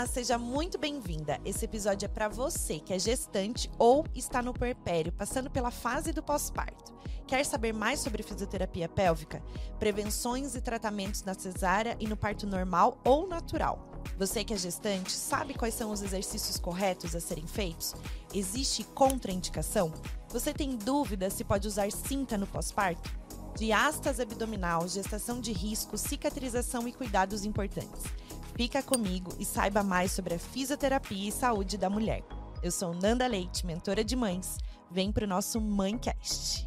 Olá, seja muito bem-vinda. Esse episódio é para você que é gestante ou está no puerpério, passando pela fase do pós-parto. Quer saber mais sobre fisioterapia pélvica, prevenções e tratamentos na cesárea e no parto normal ou natural? Você que é gestante, sabe quais são os exercícios corretos a serem feitos? Existe contraindicação? Você tem dúvida se pode usar cinta no pós-parto? Diástase abdominal, gestação de risco, cicatrização e cuidados importantes. Fica comigo e saiba mais sobre a fisioterapia e saúde da mulher. Eu sou Nanda Leite, mentora de mães. Vem para o nosso Mãecast.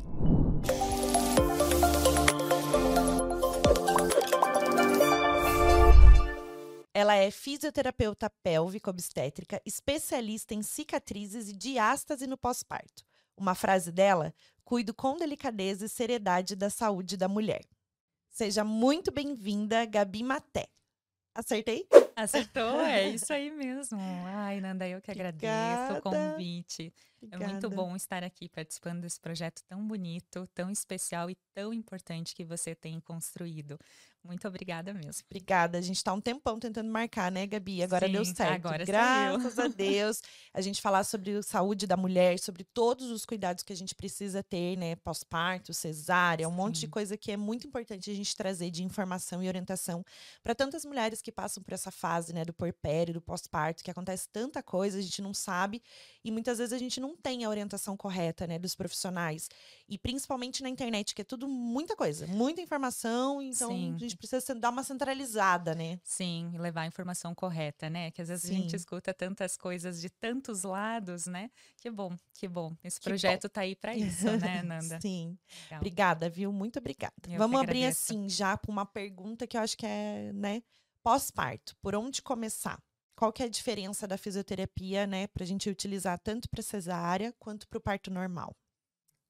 Ela é fisioterapeuta pélvica obstétrica, especialista em cicatrizes e diástase no pós-parto. Uma frase dela: cuido com delicadeza e seriedade da saúde da mulher. Seja muito bem-vinda, Gabi Maté. Acertei? Acertou, é isso aí mesmo. Ai, Nanda, eu que agradeço Obrigada. o convite. Obrigada. É muito bom estar aqui participando desse projeto tão bonito, tão especial e tão importante que você tem construído. Muito obrigada mesmo. Obrigada. A gente está um tempão tentando marcar, né, Gabi? Agora Sim, deu certo. Agora Graças a Deus. A gente falar sobre a saúde da mulher, sobre todos os cuidados que a gente precisa ter, né? Pós-parto, cesárea, um Sim. monte de coisa que é muito importante a gente trazer de informação e orientação para tantas mulheres que passam por essa fase, né, do porpério, do pós-parto, que acontece tanta coisa, a gente não sabe e muitas vezes a gente não tem a orientação correta, né, dos profissionais. E principalmente na internet, que é tudo muita coisa, muita informação, então Sim. a gente precisa dar uma centralizada, né? Sim, levar a informação correta, né? Que às vezes Sim. a gente escuta tantas coisas de tantos lados, né? Que bom, que bom. Esse que projeto bom. tá aí para isso, né, Nanda? Sim. Legal. Obrigada, viu? Muito obrigada. Eu Vamos abrir assim já para uma pergunta que eu acho que é, né, pós-parto. Por onde começar? Qual que é a diferença da fisioterapia, né, para a gente utilizar tanto para cesárea quanto para o parto normal?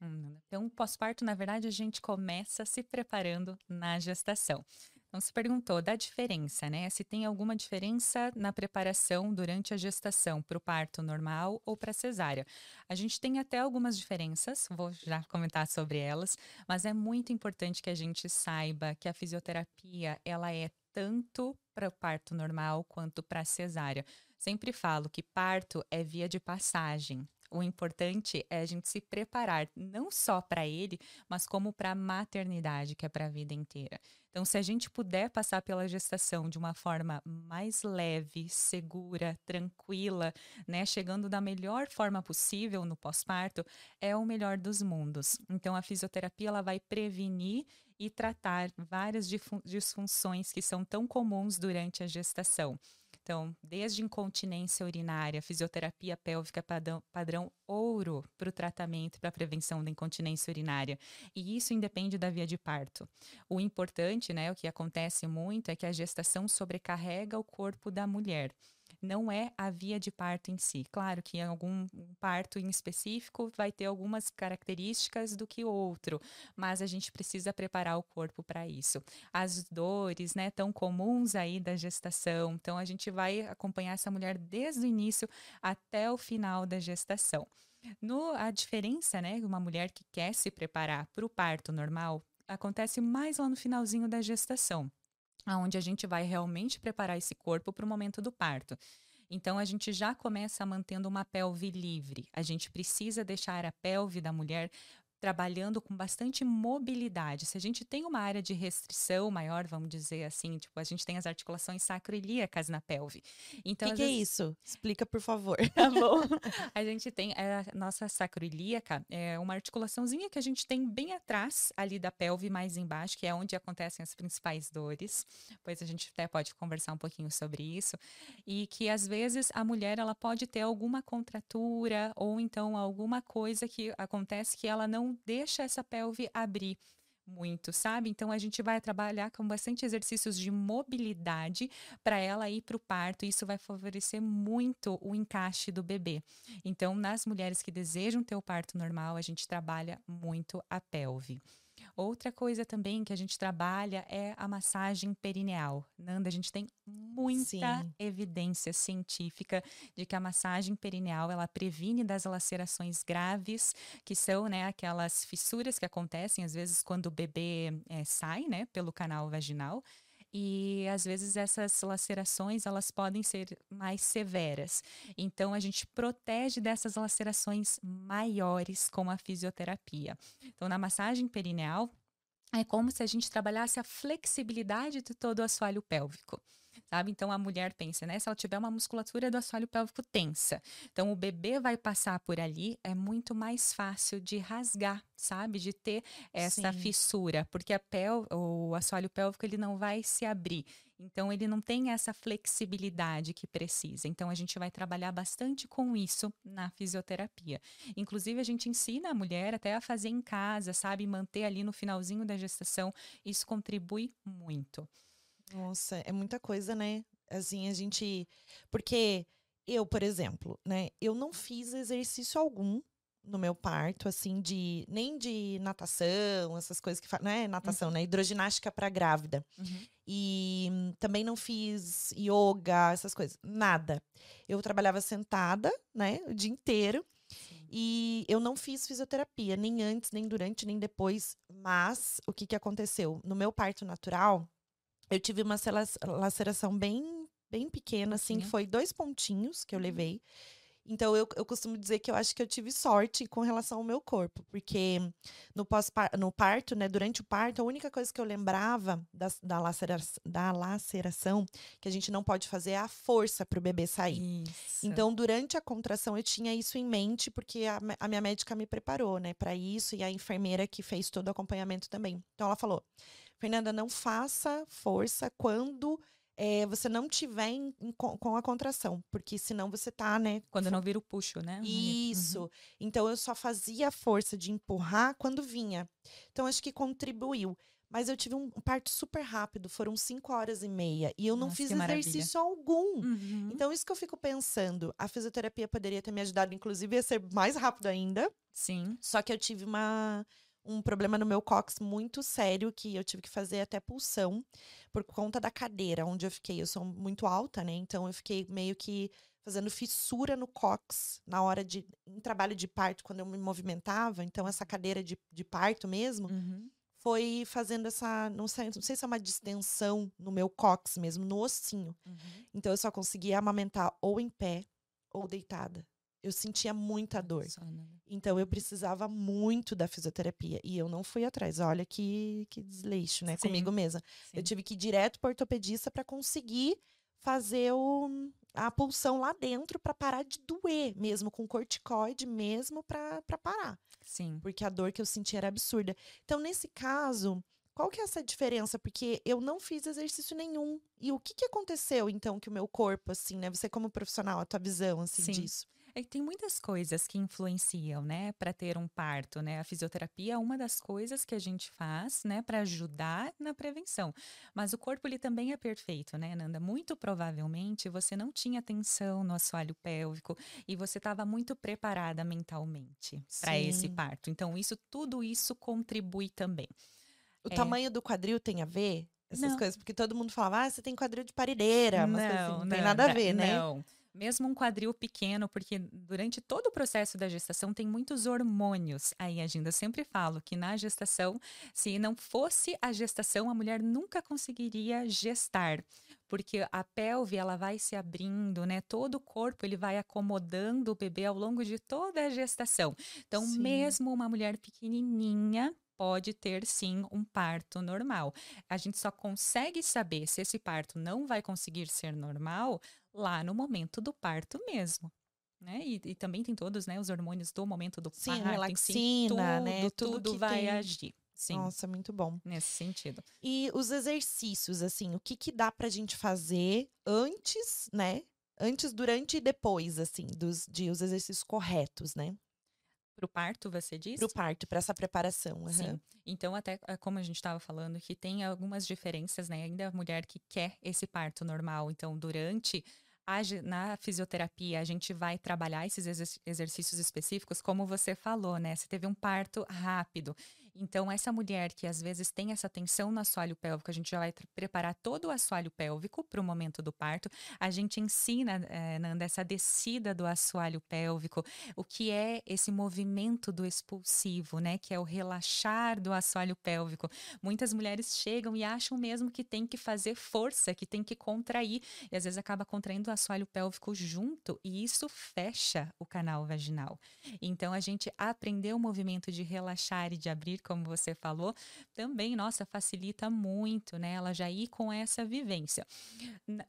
Hum, então, pós-parto, na verdade, a gente começa se preparando na gestação. Então, se perguntou da diferença, né? Se tem alguma diferença na preparação durante a gestação para o parto normal ou para cesárea. A gente tem até algumas diferenças, vou já comentar sobre elas, mas é muito importante que a gente saiba que a fisioterapia ela é tanto para o parto normal quanto para cesárea. Sempre falo que parto é via de passagem o importante é a gente se preparar não só para ele, mas como para a maternidade, que é para a vida inteira. Então, se a gente puder passar pela gestação de uma forma mais leve, segura, tranquila, né, chegando da melhor forma possível no pós-parto, é o melhor dos mundos. Então, a fisioterapia ela vai prevenir e tratar várias disfunções que são tão comuns durante a gestação. Então, desde incontinência urinária, fisioterapia pélvica padrão, padrão ouro para o tratamento para a prevenção da incontinência urinária. E isso independe da via de parto. O importante, né, o que acontece muito é que a gestação sobrecarrega o corpo da mulher não é a via de parto em si. Claro que algum parto em específico vai ter algumas características do que outro, mas a gente precisa preparar o corpo para isso. As dores, né, tão comuns aí da gestação, então a gente vai acompanhar essa mulher desde o início até o final da gestação. No, a diferença, né, uma mulher que quer se preparar para o parto normal acontece mais lá no finalzinho da gestação onde a gente vai realmente preparar esse corpo para o momento do parto. Então a gente já começa mantendo uma pelve livre. A gente precisa deixar a pelve da mulher trabalhando com bastante mobilidade. Se a gente tem uma área de restrição maior, vamos dizer assim, tipo, a gente tem as articulações sacroiliacas na pelve. Então, o que, que é isso? Explica, por favor. Tá bom. a gente tem a nossa sacroilíaca, é uma articulaçãozinha que a gente tem bem atrás ali da pelve, mais embaixo, que é onde acontecem as principais dores. Pois a gente até pode conversar um pouquinho sobre isso. E que às vezes a mulher ela pode ter alguma contratura ou então alguma coisa que acontece que ela não deixa essa pelve abrir muito, sabe? Então a gente vai trabalhar com bastante exercícios de mobilidade para ela ir para o parto. E isso vai favorecer muito o encaixe do bebê. Então, nas mulheres que desejam ter o parto normal, a gente trabalha muito a pelve. Outra coisa também que a gente trabalha é a massagem perineal. Nanda, a gente tem muita Sim. evidência científica de que a massagem perineal ela previne das lacerações graves, que são né, aquelas fissuras que acontecem às vezes quando o bebê é, sai né, pelo canal vaginal e às vezes essas lacerações elas podem ser mais severas. Então a gente protege dessas lacerações maiores com a fisioterapia. Então na massagem perineal é como se a gente trabalhasse a flexibilidade de todo o assoalho pélvico sabe? Então a mulher pensa, né? Se ela tiver uma musculatura do assoalho pélvico tensa, então o bebê vai passar por ali, é muito mais fácil de rasgar, sabe? De ter essa Sim. fissura, porque a pel o assoalho pélvico ele não vai se abrir. Então ele não tem essa flexibilidade que precisa. Então a gente vai trabalhar bastante com isso na fisioterapia. Inclusive a gente ensina a mulher até a fazer em casa, sabe, manter ali no finalzinho da gestação. Isso contribui muito. Nossa, é muita coisa, né? Assim, a gente. Porque eu, por exemplo, né? Eu não fiz exercício algum no meu parto, assim, de. Nem de natação, essas coisas que fazem. Não é natação, uhum. né? Hidroginástica para grávida. Uhum. E também não fiz yoga, essas coisas. Nada. Eu trabalhava sentada, né? O dia inteiro. E eu não fiz fisioterapia, nem antes, nem durante, nem depois. Mas o que, que aconteceu? No meu parto natural, eu tive uma laceração bem, bem pequena, assim, que foi dois pontinhos que eu uhum. levei. Então, eu, eu costumo dizer que eu acho que eu tive sorte com relação ao meu corpo, porque no, pós no parto, né, durante o parto, a única coisa que eu lembrava da, da, lacera da laceração que a gente não pode fazer é a força para o bebê sair. Isso. Então, durante a contração, eu tinha isso em mente, porque a, a minha médica me preparou, né, para isso, e a enfermeira que fez todo o acompanhamento também. Então, ela falou: Fernanda, não faça força quando é, você não tiver em, em, com a contração, porque senão você tá, né? Quando não vira o puxo, né? Isso. Uhum. Então eu só fazia a força de empurrar quando vinha. Então acho que contribuiu. Mas eu tive um parto super rápido, foram cinco horas e meia. E eu não Nossa, fiz exercício algum. Uhum. Então, isso que eu fico pensando. A fisioterapia poderia ter me ajudado, inclusive, a ser mais rápido ainda. Sim. Só que eu tive uma um problema no meu cox muito sério que eu tive que fazer até pulsão por conta da cadeira onde eu fiquei. Eu sou muito alta, né? Então eu fiquei meio que fazendo fissura no cox na hora de em trabalho de parto quando eu me movimentava. Então essa cadeira de, de parto mesmo uhum. foi fazendo essa não sei, não sei se é uma distensão no meu cox mesmo, no ossinho. Uhum. Então eu só conseguia amamentar ou em pé ou deitada eu sentia muita dor. Então eu precisava muito da fisioterapia e eu não fui atrás. Olha que, que desleixo, né? Sim. Comigo mesma. Sim. Eu tive que ir direto para ortopedista para conseguir fazer o, a pulsão lá dentro para parar de doer, mesmo com corticoide, mesmo para parar. Sim. Porque a dor que eu sentia era absurda. Então, nesse caso, qual que é essa diferença? Porque eu não fiz exercício nenhum. E o que, que aconteceu, então, que o meu corpo, assim, né? Você como profissional, a tua visão, assim, Sim. disso? É que tem muitas coisas que influenciam, né, para ter um parto, né? A fisioterapia é uma das coisas que a gente faz, né, para ajudar na prevenção. Mas o corpo ele também é perfeito, né, Nanda? Muito provavelmente você não tinha tensão no assoalho pélvico e você estava muito preparada mentalmente para esse parto. Então isso tudo isso contribui também. O é... tamanho do quadril tem a ver? Essas não. coisas, porque todo mundo falava, ah, você tem quadril de parideira, mas assim, não, não tem nada a ver, né? Não mesmo um quadril pequeno, porque durante todo o processo da gestação tem muitos hormônios aí agindo. Eu sempre falo que na gestação, se não fosse a gestação, a mulher nunca conseguiria gestar, porque a pelve ela vai se abrindo, né? Todo o corpo ele vai acomodando o bebê ao longo de toda a gestação. Então, Sim. mesmo uma mulher pequenininha, pode ter sim um parto normal. A gente só consegue saber se esse parto não vai conseguir ser normal lá no momento do parto mesmo. Né? E, e também tem todos né, os hormônios do momento do sim, parto. Relaxina, sim, tudo, né? Tudo, tudo vai tem... agir. Sim. Nossa, muito bom. Nesse sentido. E os exercícios, assim, o que, que dá pra gente fazer antes, né? Antes, durante e depois, assim, dos de os exercícios corretos, né? Para o parto, você disse? Para o parto, para essa preparação. Uhum. Sim. Então, até eh, como a gente estava falando, que tem algumas diferenças, né? Ainda a mulher que quer esse parto normal. Então, durante na fisioterapia, a gente vai trabalhar esses exercícios específicos, como você falou, né? Você teve um parto rápido. Então, essa mulher que às vezes tem essa tensão no assoalho pélvico, a gente já vai preparar todo o assoalho pélvico para o momento do parto. A gente ensina, é, Nanda, essa descida do assoalho pélvico, o que é esse movimento do expulsivo, né? Que é o relaxar do assoalho pélvico. Muitas mulheres chegam e acham mesmo que tem que fazer força, que tem que contrair, e às vezes acaba contraindo o assoalho pélvico junto, e isso fecha o canal vaginal. Então, a gente aprender o movimento de relaxar e de abrir como você falou, também, nossa, facilita muito, né? Ela já ir com essa vivência.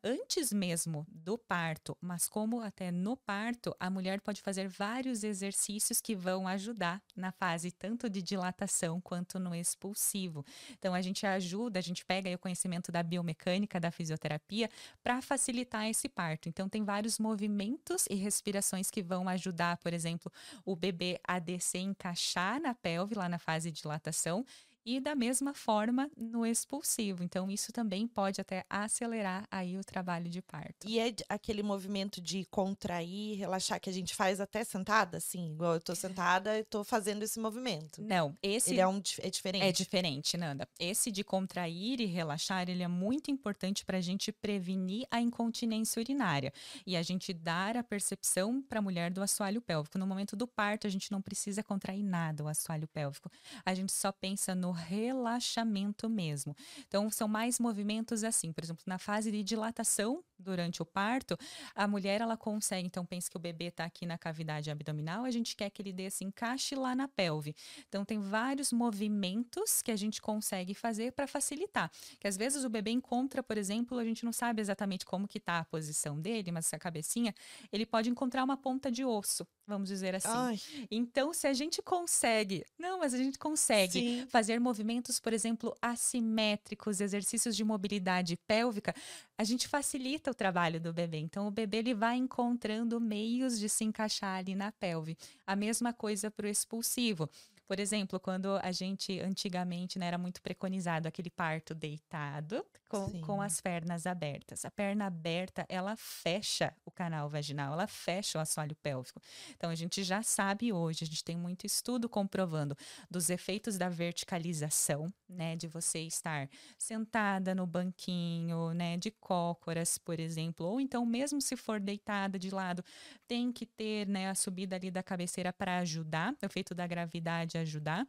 Antes mesmo do parto, mas como até no parto, a mulher pode fazer vários exercícios que vão ajudar na fase tanto de dilatação quanto no expulsivo. Então, a gente ajuda, a gente pega o conhecimento da biomecânica, da fisioterapia, para facilitar esse parto. Então, tem vários movimentos e respirações que vão ajudar, por exemplo, o bebê a descer, encaixar na pelve lá na fase de dilatação e da mesma forma no expulsivo. Então, isso também pode até acelerar aí o trabalho de parto. E é aquele movimento de contrair, relaxar que a gente faz até sentada, assim, igual eu tô sentada e tô fazendo esse movimento. Não, esse ele é, um, é diferente. É diferente, Nanda. Esse de contrair e relaxar, ele é muito importante para a gente prevenir a incontinência urinária e a gente dar a percepção para a mulher do assoalho pélvico. No momento do parto, a gente não precisa contrair nada o assoalho pélvico. A gente só pensa no relaxamento mesmo. Então, são mais movimentos assim, por exemplo, na fase de dilatação durante o parto, a mulher ela consegue, então pensa que o bebê está aqui na cavidade abdominal, a gente quer que ele dê esse encaixe lá na pelve. Então tem vários movimentos que a gente consegue fazer para facilitar. Que às vezes o bebê encontra, por exemplo, a gente não sabe exatamente como que tá a posição dele, mas essa cabecinha, ele pode encontrar uma ponta de osso, vamos dizer assim. Ai. Então se a gente consegue, não, mas a gente consegue Sim. fazer movimentos, por exemplo, assimétricos, exercícios de mobilidade pélvica, a gente facilita o trabalho do bebê. Então, o bebê ele vai encontrando meios de se encaixar ali na pelve. A mesma coisa para o expulsivo. Por exemplo, quando a gente antigamente né, era muito preconizado aquele parto deitado com, com as pernas abertas. A perna aberta, ela fecha o canal vaginal, ela fecha o assoalho pélvico. Então a gente já sabe hoje, a gente tem muito estudo comprovando dos efeitos da verticalização, né, de você estar sentada no banquinho, né, de cócoras, por exemplo, ou então mesmo se for deitada de lado, tem que ter, né, a subida ali da cabeceira para ajudar, o efeito da gravidade pode ajudar.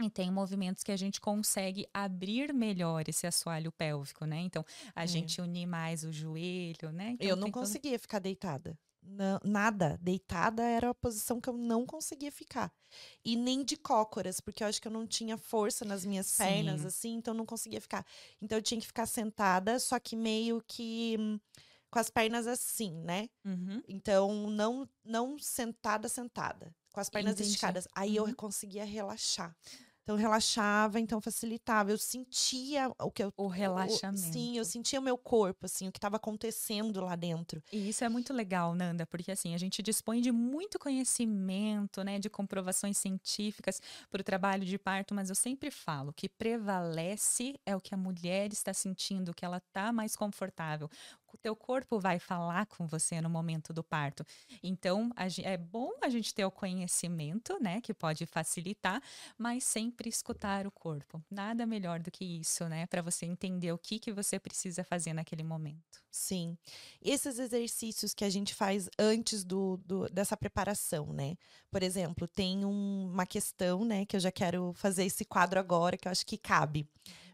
E tem movimentos que a gente consegue abrir melhor esse assoalho pélvico, né? Então, a é. gente unir mais o joelho, né? Então, eu não conseguia todo... ficar deitada. Não, nada. Deitada era a posição que eu não conseguia ficar. E nem de cócoras, porque eu acho que eu não tinha força nas minhas Sim. pernas, assim, então eu não conseguia ficar. Então eu tinha que ficar sentada, só que meio que hum, com as pernas assim, né? Uhum. Então, não, não sentada, sentada com as pernas Entendi. esticadas. Aí uhum. eu conseguia relaxar. Então relaxava, então facilitava. Eu sentia o que eu o relaxamento. O, sim, eu sentia o meu corpo, assim, o que estava acontecendo lá dentro. E isso é muito legal, Nanda, porque assim, a gente dispõe de muito conhecimento, né, de comprovações científicas para o trabalho de parto, mas eu sempre falo que prevalece é o que a mulher está sentindo, que ela está mais confortável teu corpo vai falar com você no momento do parto. Então, é bom a gente ter o conhecimento, né, que pode facilitar, mas sempre escutar o corpo. Nada melhor do que isso, né, para você entender o que que você precisa fazer naquele momento. Sim. Esses exercícios que a gente faz antes do, do dessa preparação, né? Por exemplo, tem um, uma questão, né, que eu já quero fazer esse quadro agora, que eu acho que cabe.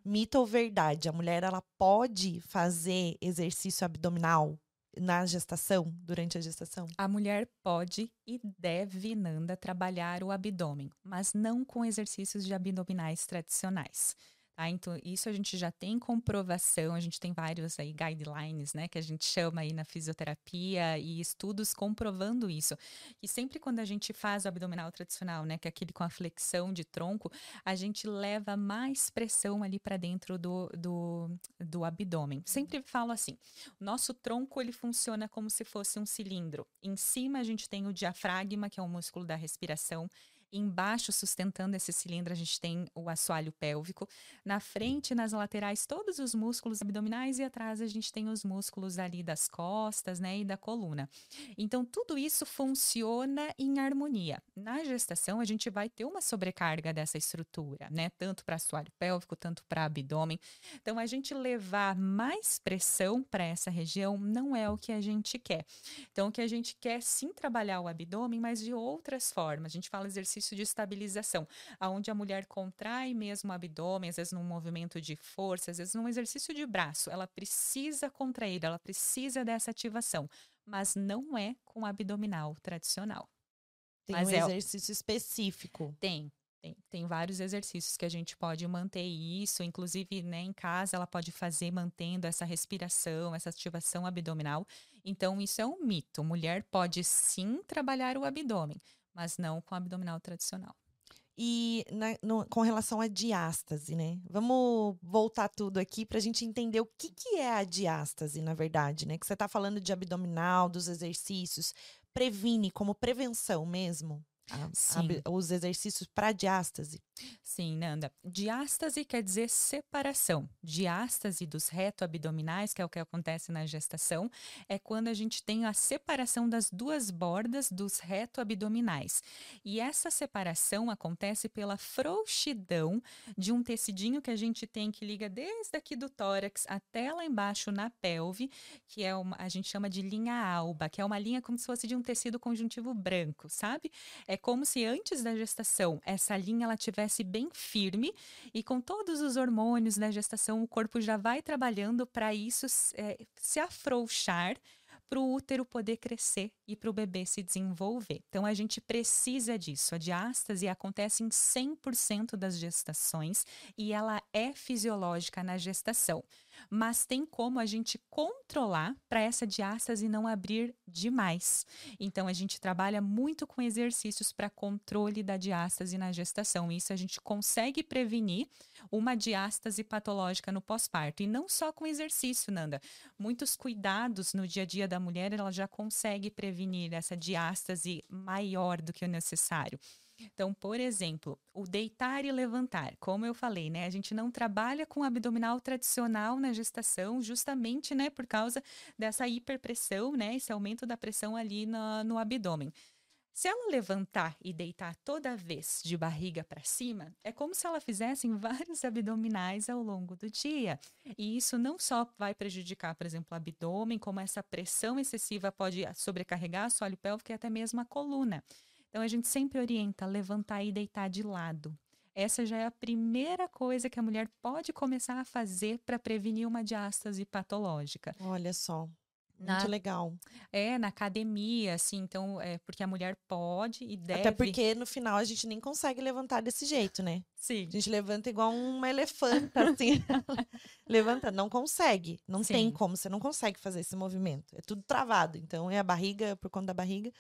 Mito ou verdade? A mulher ela pode fazer exercício abdominal na gestação, durante a gestação? A mulher pode e deve, Nanda, trabalhar o abdômen, mas não com exercícios de abdominais tradicionais. Tá? Então, isso a gente já tem comprovação, a gente tem vários aí guidelines, né, que a gente chama aí na fisioterapia e estudos comprovando isso. E sempre quando a gente faz o abdominal tradicional, né, que é aquele com a flexão de tronco, a gente leva mais pressão ali para dentro do, do, do abdômen. Sempre falo assim, nosso tronco ele funciona como se fosse um cilindro. Em cima a gente tem o diafragma, que é o músculo da respiração, Embaixo, sustentando esse cilindro, a gente tem o assoalho pélvico. Na frente, nas laterais, todos os músculos abdominais e atrás a gente tem os músculos ali das costas, né, e da coluna. Então, tudo isso funciona em harmonia. Na gestação, a gente vai ter uma sobrecarga dessa estrutura, né, tanto para assoalho pélvico, tanto para abdômen. Então, a gente levar mais pressão para essa região não é o que a gente quer. Então, o que a gente quer sim trabalhar o abdômen, mas de outras formas. A gente fala exercício de estabilização, aonde a mulher contrai mesmo o abdômen, às vezes num movimento de força, às vezes num exercício de braço. Ela precisa contrair, ela precisa dessa ativação, mas não é com abdominal tradicional. Tem Mas um é- exercício específico. Tem, tem, tem vários exercícios que a gente pode manter isso, inclusive, né, em casa ela pode fazer mantendo essa respiração, essa ativação abdominal. Então, isso é um mito. Mulher pode sim trabalhar o abdômen, mas não com abdominal tradicional. E na- no- com relação à diástase, né? Vamos voltar tudo aqui para a gente entender o que, que é a diástase, na verdade, né? Que você está falando de abdominal, dos exercícios. Previne como prevenção mesmo a- ab- os exercícios para diástase. Sim, Nanda. Diástase quer dizer separação. Diástase dos reto-abdominais, que é o que acontece na gestação, é quando a gente tem a separação das duas bordas dos reto-abdominais. E essa separação acontece pela frouxidão de um tecidinho que a gente tem que liga desde aqui do tórax até lá embaixo na pelve, que é uma, a gente chama de linha alba, que é uma linha como se fosse de um tecido conjuntivo branco, sabe? É como se antes da gestação essa linha ela tivesse bem firme e com todos os hormônios da gestação o corpo já vai trabalhando para isso é, se afrouxar para o útero poder crescer e para o bebê se desenvolver. Então a gente precisa disso. A diástase acontece em 100% das gestações e ela é fisiológica na gestação. Mas tem como a gente controlar para essa diástase não abrir demais. Então a gente trabalha muito com exercícios para controle da diástase na gestação. Isso a gente consegue prevenir uma diástase patológica no pós-parto. E não só com exercício, Nanda. Muitos cuidados no dia a dia da mulher, ela já consegue prevenir essa diástase maior do que o necessário. Então, por exemplo, o deitar e levantar, como eu falei, né? A gente não trabalha com abdominal tradicional na gestação, justamente, né, por causa dessa hiperpressão, né? Esse aumento da pressão ali na- no abdômen. Se ela levantar e deitar toda vez de barriga para cima, é como se ela fizesse vários abdominais ao longo do dia. E isso não só vai prejudicar, por exemplo, o abdômen, como essa pressão excessiva pode sobrecarregar o assoalho pélvico e até mesmo a coluna. Então a gente sempre orienta levantar e deitar de lado. Essa já é a primeira coisa que a mulher pode começar a fazer para prevenir uma diástase patológica. Olha só. Muito Na- legal. É, na academia, assim, então, é porque a mulher pode e deve. Até porque no final a gente nem consegue levantar desse jeito, né? Sim. A gente levanta igual uma elefanta, assim. levanta, não consegue. Não tem Sim. como, você não consegue fazer esse movimento. É tudo travado. Então é a barriga por conta da barriga.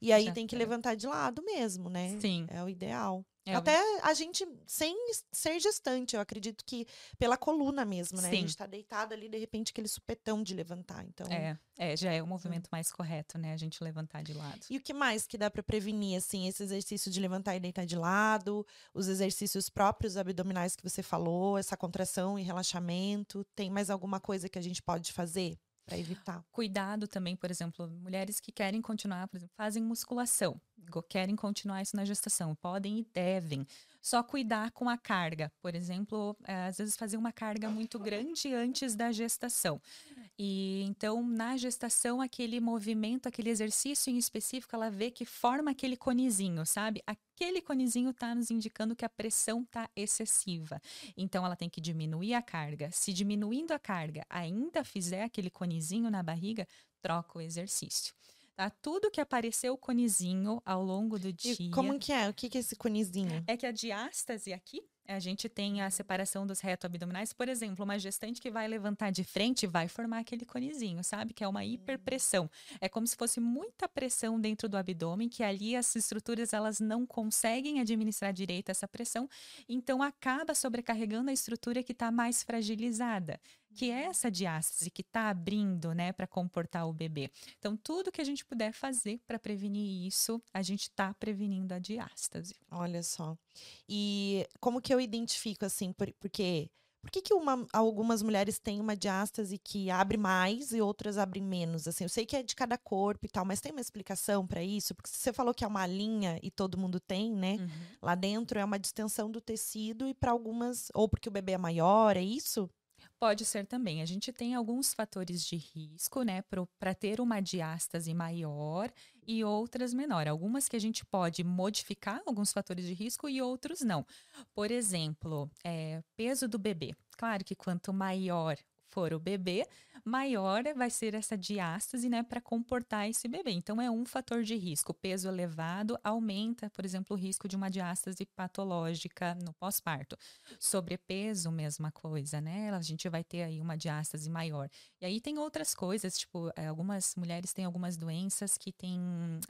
E aí Já tem que é. levantar de lado mesmo, né? Sim. É o ideal. É Até a gente, sem ser gestante, eu acredito que pela coluna mesmo, né? A Sim. gente tá deitado ali, de repente, aquele supetão de levantar. Então. É, é, já é o movimento mais correto, né? A gente levantar de lado. E o que mais que dá para prevenir, assim, esse exercício de levantar e deitar de lado, os exercícios próprios abdominais que você falou, essa contração e relaxamento? Tem mais alguma coisa que a gente pode fazer para evitar? Cuidado também, por exemplo, mulheres que querem continuar, por exemplo, fazem musculação, querem continuar isso na gestação, podem e devem. Só cuidar com a carga. Por exemplo, eh, às vezes fazer uma carga muito grande antes da gestação. E então, na gestação, aquele movimento, aquele exercício em específico, ela vê que forma aquele conezinho, sabe? Aquele conezinho está nos indicando que a pressão está excessiva. Então, ela tem que diminuir a carga. Se diminuindo a carga ainda fizer aquele conezinho na barriga, troca o exercício. Tá? Tudo que apareceu conezinho ao longo do dia. E como que é? O que que é esse conezinho? É que a diástase aqui, a gente tem a separação dos reto-abdominais. Por exemplo, uma gestante que vai levantar de frente vai formar aquele conezinho, sabe? Que é uma hiperpressão. É como se fosse muita pressão dentro do abdômen, que ali as estruturas elas não conseguem administrar direito essa pressão, então acaba sobrecarregando a estrutura que está mais fragilizada. Que é essa diástase que está abrindo, né, para comportar o bebê. Então, tudo que a gente puder fazer para prevenir isso, a gente está prevenindo a diástase. Olha só. E como que eu identifico assim, porque por que, que uma, algumas mulheres têm uma diástase que abre mais e outras abrem menos? Assim, eu sei que é de cada corpo e tal, mas tem uma explicação para isso? Porque você falou que é uma linha e todo mundo tem, né? Uhum. Lá dentro é uma distensão do tecido e para algumas, ou porque o bebê é maior, é isso? Pode ser também. A gente tem alguns fatores de risco, né, para ter uma diástase maior e outras menor. Algumas que a gente pode modificar alguns fatores de risco e outros não. Por exemplo, é, peso do bebê. Claro que quanto maior for o bebê, maior vai ser essa diástase, né, para comportar esse bebê. Então é um fator de risco. Peso elevado aumenta, por exemplo, o risco de uma diástase patológica no pós-parto. Sobrepeso, mesma coisa, né? A gente vai ter aí uma diástase maior. E aí tem outras coisas, tipo, é, algumas mulheres têm algumas doenças que têm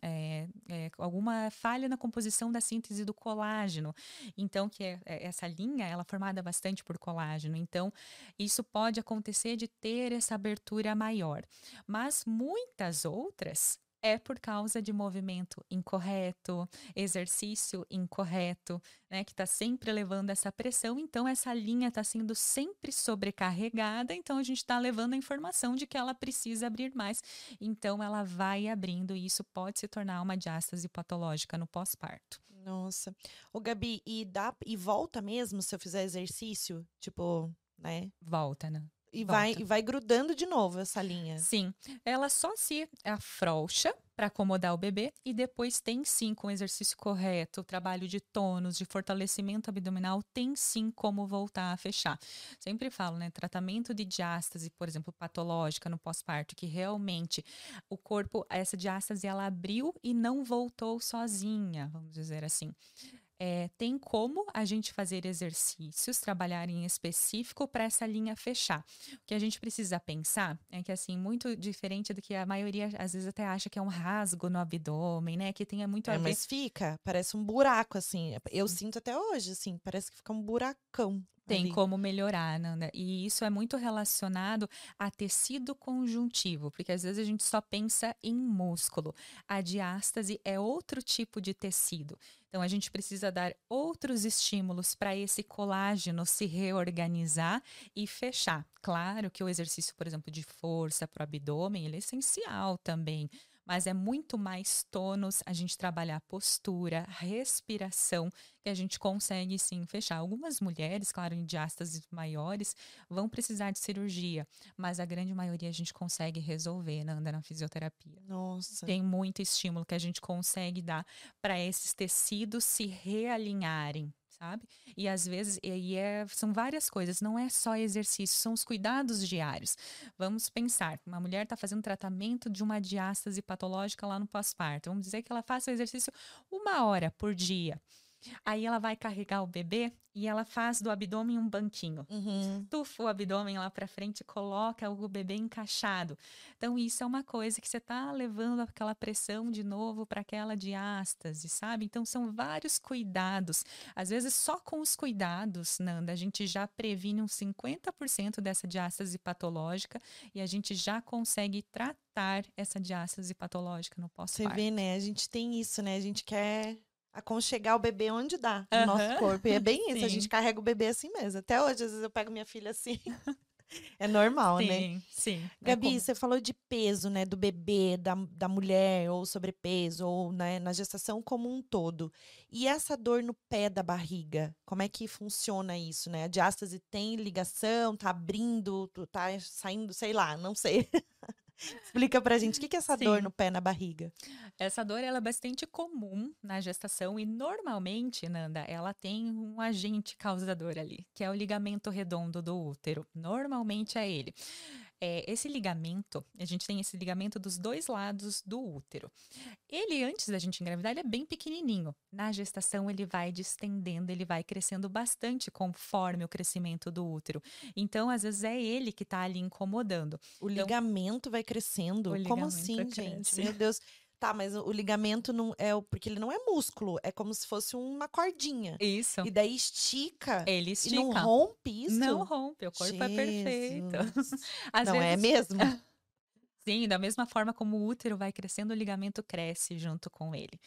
é, é, alguma falha na composição da síntese do colágeno. Então, que é, é, essa linha, ela é formada bastante por colágeno. Então, isso pode acontecer de ter essa abertura maior. Mas muitas outras é por causa de movimento incorreto, exercício incorreto, né, que está sempre levando essa pressão. Então, essa linha está sendo sempre sobrecarregada. Então, a gente está levando a informação de que ela precisa abrir mais. Então, ela vai abrindo e isso pode se tornar uma diástase patológica no pós-parto. Nossa. O Gabi, e dá e volta mesmo se eu fizer exercício, tipo, né? Volta, né? E vai, e vai grudando de novo essa linha. Sim. Ela só se afrouxa para acomodar o bebê e depois tem sim, com o exercício correto, o trabalho de tônus, de fortalecimento abdominal, tem sim como voltar a fechar. Sempre falo, né? Tratamento de diástase, por exemplo, patológica no pós-parto, que realmente o corpo, essa diástase, ela abriu e não voltou sozinha, vamos dizer assim é, tem como a gente fazer exercícios, trabalhar em específico para essa linha fechar. O que a gente precisa pensar é que, assim, muito diferente do que a maioria às vezes até acha que é um rasgo no abdômen, né? Que tenha muito a é, ver. Mas fica, parece um buraco, assim. Eu sinto até hoje, assim, parece que fica um buracão. Tem ali. como melhorar, Nanda. E isso é muito relacionado a tecido conjuntivo, porque às vezes a gente só pensa em músculo. A diástase é outro tipo de tecido. Então, a gente precisa dar outros estímulos para esse colágeno se reorganizar e fechar. Claro que o exercício, por exemplo, de força para o abdômen, ele é essencial também mas é muito mais tônus a gente trabalhar postura, respiração, que a gente consegue sim fechar. Algumas mulheres, claro, em diástases maiores, vão precisar de cirurgia, mas a grande maioria a gente consegue resolver na, na fisioterapia. Nossa. Tem muito estímulo que a gente consegue dar para esses tecidos se realinharem sabe? E às vezes, e é, são várias coisas, não é só exercício, são os cuidados diários. Vamos pensar, uma mulher está fazendo tratamento de uma diástase patológica lá no pós-parto. Vamos dizer que ela faça o exercício uma hora por dia. Aí ela vai carregar o bebê e ela faz do abdômen um banquinho. Uhum. Tufa o abdômen lá para frente e coloca o bebê encaixado. Então, isso é uma coisa que você está levando aquela pressão de novo para aquela diástase, sabe? Então, são vários cuidados. Às vezes, só com os cuidados, Nanda, a gente já previne uns 50% dessa diástase patológica e a gente já consegue tratar essa diástase patológica no pós-parto. Você vê, né? A gente tem isso, né? A gente quer aconchegar o bebê onde dá no nosso corpo. E é bem isso, Sim. a gente carrega o bebê assim mesmo. Até hoje, às vezes eu pego minha filha assim. É normal, sim, né? Sim, sim. É Gabi, é você falou de peso, né? Do bebê, da, da mulher, ou sobrepeso, ou né, na gestação como um todo. E essa dor no pé da barriga, como é que funciona isso, né? A diástase tem ligação, tá abrindo, tá saindo, sei lá, não sei. Explica pra gente, o que, que é essa Sim. dor no pé, na barriga? Essa dor ela é bastante comum na gestação e normalmente, Nanda, ela tem um agente causador ali, que é o ligamento redondo do útero. Normalmente é ele é, esse ligamento, a gente tem esse ligamento dos dois lados do útero. Ele, antes da gente engravidar, ele é bem pequenininho. Na gestação, ele vai distendendo, ele vai crescendo bastante conforme o crescimento do útero. Então, às vezes, é ele que está ali incomodando. O então, ligamento vai crescendo? Como assim, cresce. gente? Meu Deus. Tá, mas o ligamento não é. Porque ele não é músculo, é como se fosse uma cordinha. Isso. E daí estica. Ele E estica. não rompe isso? Não rompe, o corpo é perfeito. Jesus. Às não é vezes- mesmo? Sim, da mesma forma como o útero vai crescendo, o ligamento cresce junto com ele.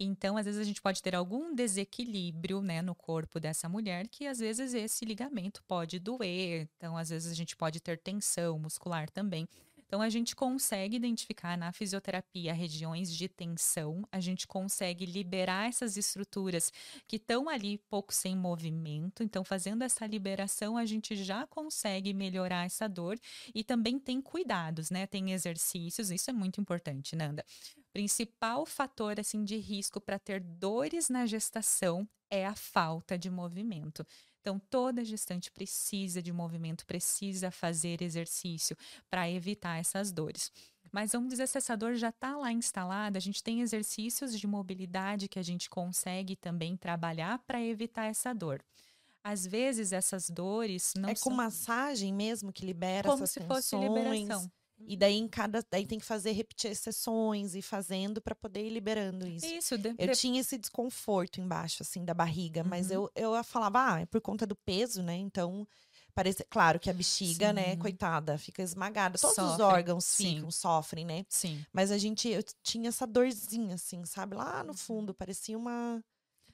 Então, às vezes, a gente pode ter algum desequilíbrio, né, no corpo dessa mulher, que às vezes esse ligamento pode doer. Então, às vezes, a gente pode ter tensão muscular também. Então, a gente consegue identificar na fisioterapia regiões de tensão, a gente consegue liberar essas estruturas que estão ali pouco sem movimento. Então, fazendo essa liberação, a gente já consegue melhorar essa dor e também tem cuidados, né? Tem exercícios, isso é muito importante, Nanda. Principal fator assim de risco para ter dores na gestação é a falta de movimento. Então, toda gestante precisa de movimento, precisa fazer exercício para evitar essas dores. Mas vamos dizer, se essa dor já está lá instalada, a gente tem exercícios de mobilidade que a gente consegue também trabalhar para evitar essa dor. Às vezes, essas dores não é com são massagem mesmo que libera como essas se fosse tensões. liberação. E daí em cada. Daí tem que fazer, repetir sessões e fazendo para poder ir liberando isso. Isso, de- Eu tinha esse desconforto embaixo, assim, da barriga, mas Uhum. eu, eu falava, ah, é por conta do peso, né? Então, parece, claro que a bexiga, né, Sim. coitada, fica esmagada. Todos os Sofre, órgãos sim. ficam, sofrem, né? Sim. Mas a gente, eu tinha essa dorzinha, assim, sabe? Lá Uhum. no fundo, parecia uma.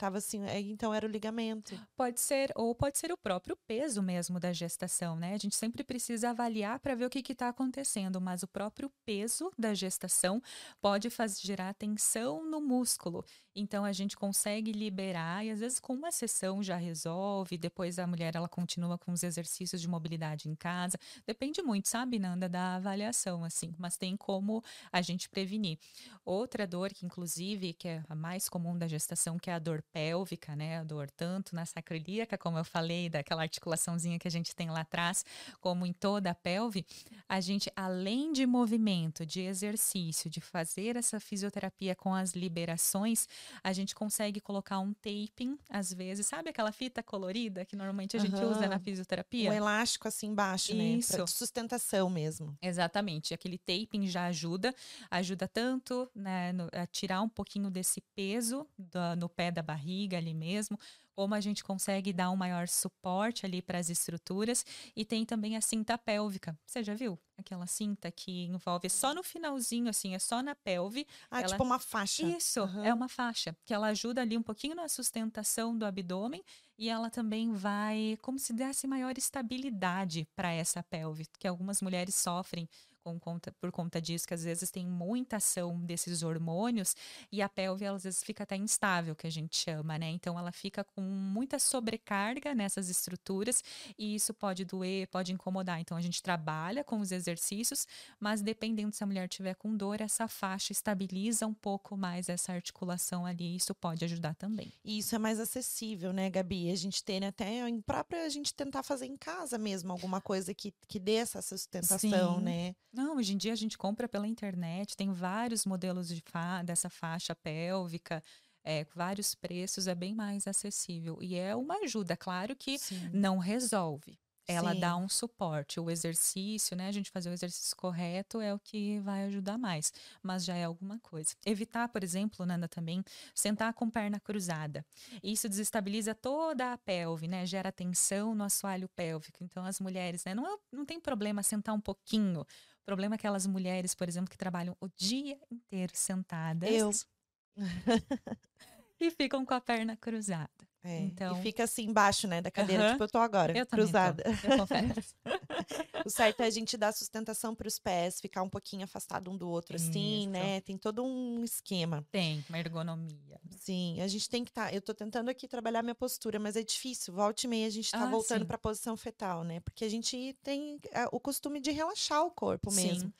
Tava assim, é, então era o ligamento. Pode ser, ou pode ser o próprio peso mesmo da gestação, né? A gente sempre precisa avaliar para ver o que está acontecendo, mas o próprio peso da gestação pode fazer gerar tensão no músculo. Então a gente consegue liberar e às vezes com uma sessão já resolve, depois a mulher ela continua com os exercícios de mobilidade em casa. Depende muito, sabe, Nanda, da avaliação assim, mas tem como a gente prevenir. Outra dor que inclusive que é a mais comum da gestação, que é a dor pélvica, né? A dor tanto na sacroiliaca, como eu falei, daquela articulaçãozinha que a gente tem lá atrás, como em toda a pelve, a gente além de movimento, de exercício, de fazer essa fisioterapia com as liberações, a gente consegue colocar um taping, às vezes, sabe aquela fita colorida que normalmente a gente usa na fisioterapia? Um elástico assim embaixo, né? Isso. Pra, de sustentação mesmo. Exatamente, aquele taping já ajuda, ajuda tanto né, no- a tirar um pouquinho desse peso da- no pé da barriga ali mesmo, como a gente consegue dar um maior suporte ali para as estruturas e tem também a cinta pélvica. Você já viu aquela cinta que envolve só no finalzinho, assim, é só na pelve. Ah, Ela- tipo uma faixa. Isso, Aham. é uma faixa que ela ajuda ali um pouquinho na sustentação do abdômen e ela também vai como se desse maior estabilidade para essa pelve, que algumas mulheres sofrem conta, por conta disso, que às vezes tem muita ação desses hormônios e a pelve às vezes fica até instável, que a gente chama, né? Então ela fica com muita sobrecarga nessas estruturas e isso pode doer, pode incomodar. Então a gente trabalha com os exercícios, mas dependendo se a mulher tiver com dor, essa faixa estabiliza um pouco mais essa articulação ali, isso pode ajudar também. E isso é mais acessível, né, Gabi? A gente tem até em própria a gente tentar fazer em casa mesmo alguma coisa que, que dê essa sustentação, Sim. né? Não, hoje em dia a gente compra pela internet, tem vários modelos de fa dessa faixa pélvica, é, vários preços, é bem mais acessível. E é uma ajuda, claro que Sim. não resolve. Ela dá Sim. um suporte. O exercício, né? A gente fazer o exercício correto é o que vai ajudar mais, mas já é alguma coisa. Evitar, por exemplo, Nanda, também sentar com perna cruzada. Isso desestabiliza toda a pelve, né? Gera tensão no assoalho pélvico. Então, as mulheres, né? Não, é- não tem problema sentar um pouquinho. O problema é aquelas mulheres, por exemplo, que trabalham o dia inteiro sentadas. Eu. E ficam com a perna cruzada. É, Então- E fica assim embaixo, né, da cadeira, Aham. tipo eu tô agora, Eu também tô, cruzada. eu confesso. O certo é a gente dar sustentação para os pés, ficar um pouquinho afastado um do outro, assim, né? Tem todo um esquema. Tem uma ergonomia. Sim, a gente tem que estar. eu tô tentando aqui trabalhar minha postura, mas é difícil. Volta e meia a gente tá Ah, voltando para a posição fetal, né? Porque a gente tem é, o costume de relaxar o corpo mesmo. Sim.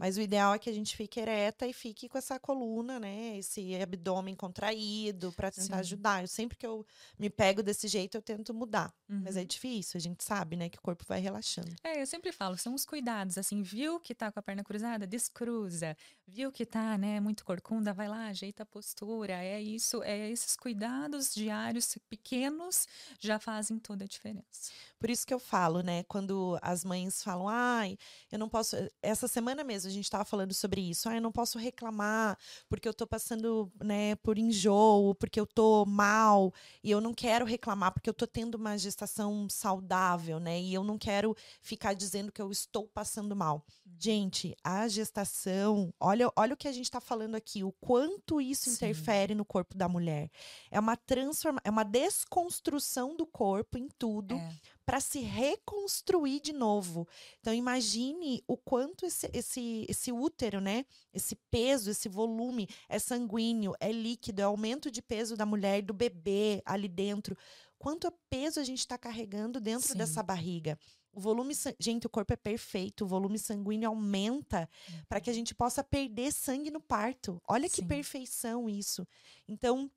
Mas o ideal é que a gente fique ereta e fique com essa coluna, né? Esse abdômen contraído para tentar Sim. ajudar. Eu sempre que eu me pego desse jeito, eu tento mudar. Mas Uhum. é difícil, a gente sabe, né? Que o corpo vai relaxando. É, eu sempre falo, são os cuidados, assim, viu que tá com a perna cruzada, descruza, viu que tá, né, muito corcunda, vai lá, ajeita a postura, é isso, é esses cuidados diários pequenos já fazem toda a diferença. Por isso que eu falo, né? Quando as mães falam, ai, eu não posso. Essa semana mesmo, a gente estava falando sobre isso. Ah, eu não posso reclamar porque eu tô passando, né, por enjoo, porque eu tô mal, e eu não quero reclamar porque eu tô tendo uma gestação saudável, né? E eu não quero ficar dizendo que eu estou passando mal. Uhum. Gente, a gestação, olha, olha o que a gente está falando aqui, o quanto isso Sim. interfere no corpo da mulher. É uma transforma, é uma desconstrução do corpo em tudo. É para se reconstruir de novo. Então imagine o quanto esse, esse, esse útero, né? Esse peso, esse volume é sanguíneo, é líquido, é aumento de peso da mulher, do bebê ali dentro. Quanto peso a gente está carregando dentro Sim. dessa barriga? O volume, gente, o corpo é perfeito, o volume sanguíneo aumenta uhum. para que a gente possa perder sangue no parto. Olha Sim. que perfeição isso. Então,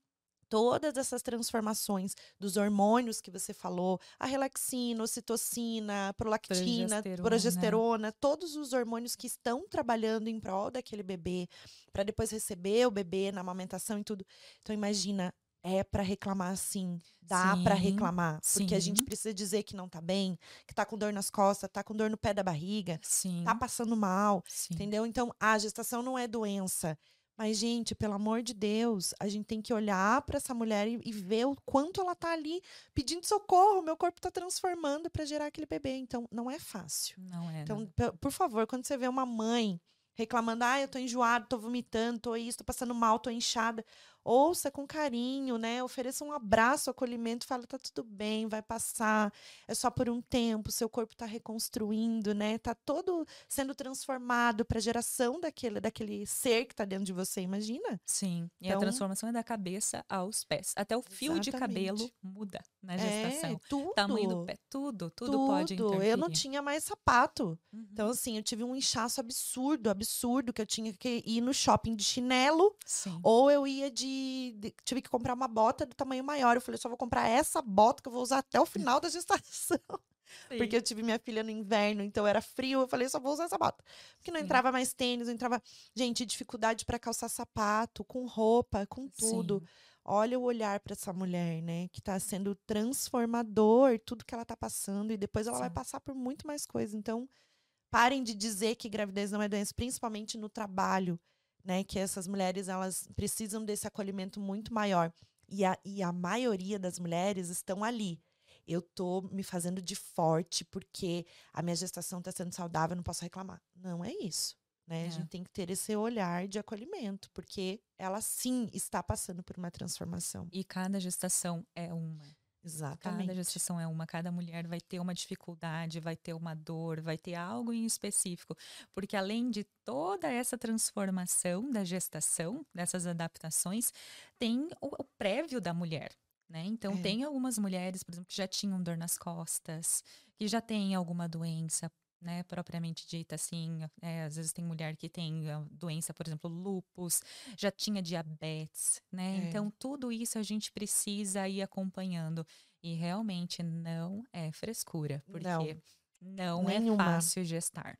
todas essas transformações dos hormônios que você falou, a relaxina, ocitocina, prolactina, progesterona, progesterona todos os hormônios que estão trabalhando em prol daquele bebê, para depois receber o bebê na amamentação e tudo. Então imagina, é para reclamar sim, dá para reclamar, porque sim. a gente precisa dizer que não tá bem, que tá com dor nas costas, tá com dor no pé da barriga, sim. tá passando mal, sim. entendeu? Então a gestação não é doença, mas, gente, pelo amor de Deus, a gente tem que olhar para essa mulher e, e, ver o quanto ela tá ali pedindo socorro. Meu corpo tá transformando para gerar aquele bebê. Então, não é fácil. Não é. Então, não. por favor, quando você vê uma mãe reclamando, ah, eu tô enjoado, tô vomitando, tô isso, tô passando mal, tô inchada ouça com carinho, né? Ofereça um abraço, acolhimento, fala tá tudo bem, vai passar, é só por um tempo, seu corpo está reconstruindo, né? Tá todo sendo transformado para a geração daquele daquele ser que está dentro de você, imagina? Sim. E então, a transformação é da cabeça aos pés. Até o fio exatamente. de cabelo muda na gestação. É, tudo. Tamanho do pé, tudo, tudo, tudo. pode interferir. Eu não tinha mais sapato. Uhum. Então assim, eu tive um inchaço absurdo, absurdo que eu tinha que ir no shopping de chinelo, Sim. ou eu ia de de, tive que comprar uma bota do tamanho maior. Eu falei, só vou comprar essa bota que eu vou usar até o final da gestação. Sim. Porque eu tive minha filha no inverno, então era frio. Eu falei, só vou usar essa bota. Porque não Sim. entrava mais tênis, não entrava. Gente, dificuldade para calçar sapato, com roupa, com tudo. Sim. Olha o olhar para essa mulher, né? Que está sendo transformador, tudo que ela está passando. E depois ela vai passar por muito mais coisas. Então, parem de dizer que gravidez não é doença, principalmente no trabalho né? Que essas mulheres elas precisam desse acolhimento muito maior. E a, e a maioria das mulheres estão ali. Eu tô me fazendo de forte porque a minha gestação está sendo saudável, não posso reclamar. Não é isso. Né? É. A gente tem que ter esse olhar de acolhimento, porque ela sim está passando por uma transformação. E cada gestação é uma. Exatamente. Cada gestação é uma, cada mulher vai ter uma dificuldade, vai ter uma dor, vai ter algo em específico. Porque além de toda essa transformação da gestação, dessas adaptações, tem o, prévio da mulher. Né? Então, é. tem algumas mulheres, por exemplo, que já tinham dor nas costas, que já têm alguma doença né, propriamente dita, assim, é, às vezes tem mulher que tem doença, por exemplo, lupus, já tinha diabetes, né? É. Então, tudo isso a gente precisa ir acompanhando. E realmente não é frescura, porque não. Não é Nenhuma. é fácil gestar.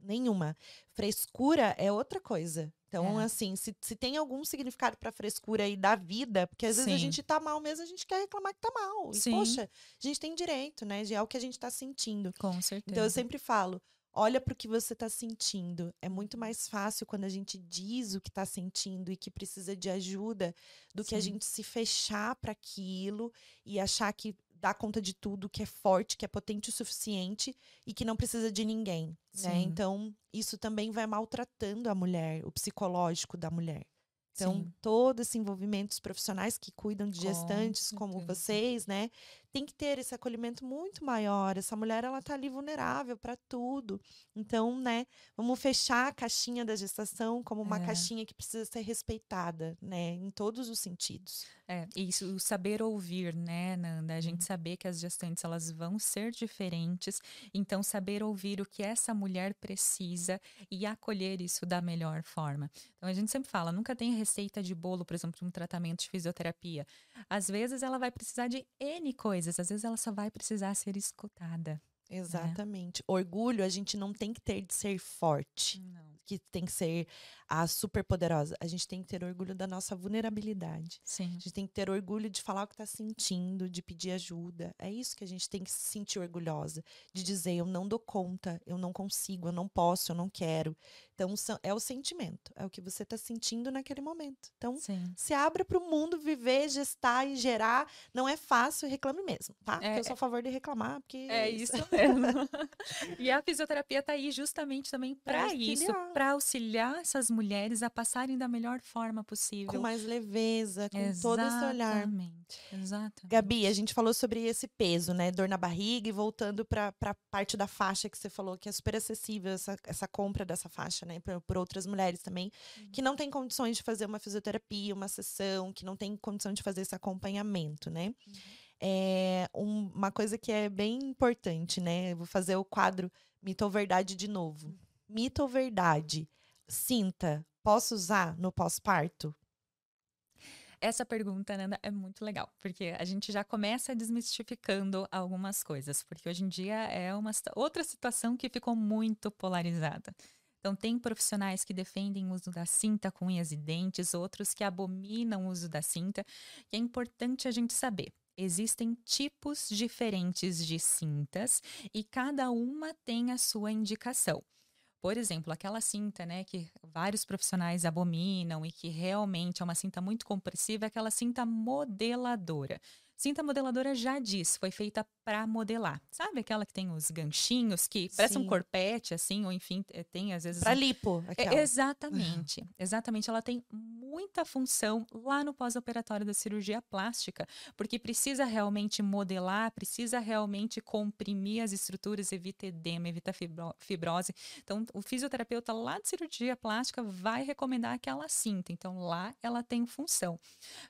Nenhuma. Frescura é outra coisa. Então, é. assim, se, se tem algum significado para frescura aí da vida, porque às vezes a gente tá mal mesmo, a gente quer reclamar que tá mal. E, Sim. poxa, a gente tem direito, né? De é o que a gente tá sentindo. Com certeza. Então, eu sempre falo, olha para o que você está sentindo. É muito mais fácil quando a gente diz o que está sentindo e que precisa de ajuda do Sim. que a gente se fechar para aquilo e achar que dá conta de tudo, que é forte, que é potente o suficiente e que não precisa de ninguém, né? Então, isso também vai maltratando a mulher, o psicológico da mulher. Então, Sim. todo esse envolvimento dos profissionais que cuidam de gestantes, Com como vocês, né? Tem que ter esse acolhimento muito maior. Essa mulher, ela tá ali vulnerável para tudo. Então, né? Vamos fechar a caixinha da gestação como uma é. caixinha que precisa ser respeitada, né? Em todos os sentidos. É, isso, o saber ouvir, né, Nanda? A gente uhum. saber que as gestantes, elas vão ser diferentes. Então, saber ouvir o que essa mulher precisa e acolher isso da melhor forma. Então, a gente sempre fala, nunca tem receita de bolo, por exemplo, de um tratamento de fisioterapia. Às vezes ela vai precisar de N coisas, às vezes ela só vai precisar ser escutada. Exatamente. Orgulho a gente não tem que ter de ser forte. Não. Que tem que ser a super poderosa. A gente tem que ter orgulho da nossa vulnerabilidade. Sim. A gente tem que ter orgulho de falar o que está sentindo, de pedir ajuda. É isso que a gente tem que se sentir orgulhosa. De dizer, eu não dou conta, eu não consigo, eu não posso, eu não quero. Então, é o sentimento, é o que você está sentindo naquele momento. Então, Sim. se abra para o mundo viver, gestar e gerar. Não é fácil, reclame mesmo, tá? É, eu sou a favor de reclamar, porque. É isso mesmo. e a fisioterapia está aí justamente também para isso, para auxiliar essas mulheres a passarem da melhor forma possível. Com mais leveza, com Exatamente. todo esse olhar. Exatamente. Exatamente. Gabi, a gente falou sobre esse peso, né? Dor na barriga e voltando para a parte da faixa que você falou, que é super acessível essa, essa compra dessa faixa, né? Por, por outras mulheres também, uhum. que não tem condições de fazer uma fisioterapia, uma sessão, que não tem condição de fazer esse acompanhamento, né? Uhum. É um, uma coisa que é bem importante, né? Eu vou fazer o quadro mito ou verdade de novo. Mito ou verdade? Cinta, posso usar no pós-parto? Essa pergunta, Nanda, é muito legal, porque a gente já começa desmistificando algumas coisas, porque hoje em dia é uma outra situação que ficou muito polarizada. Então, tem profissionais que defendem o uso da cinta com unhas e dentes, outros que abominam o uso da cinta, e é importante a gente saber. Existem tipos diferentes de cintas e cada uma tem a sua indicação. Por exemplo, aquela cinta, né, que vários profissionais abominam e que realmente é uma cinta muito compressiva, é aquela cinta modeladora. Cinta modeladora já diz, foi feita para modelar. Sabe aquela que tem os ganchinhos que parece um corpete, assim, ou enfim, tem às vezes. Para lipo. É, exatamente. exatamente. Ela tem muita função lá no pós-operatório da cirurgia plástica, porque precisa realmente modelar, precisa realmente comprimir as estruturas, evita edema, evita fibrose. Então, o fisioterapeuta lá de cirurgia plástica vai recomendar aquela cinta. Então, lá ela tem função.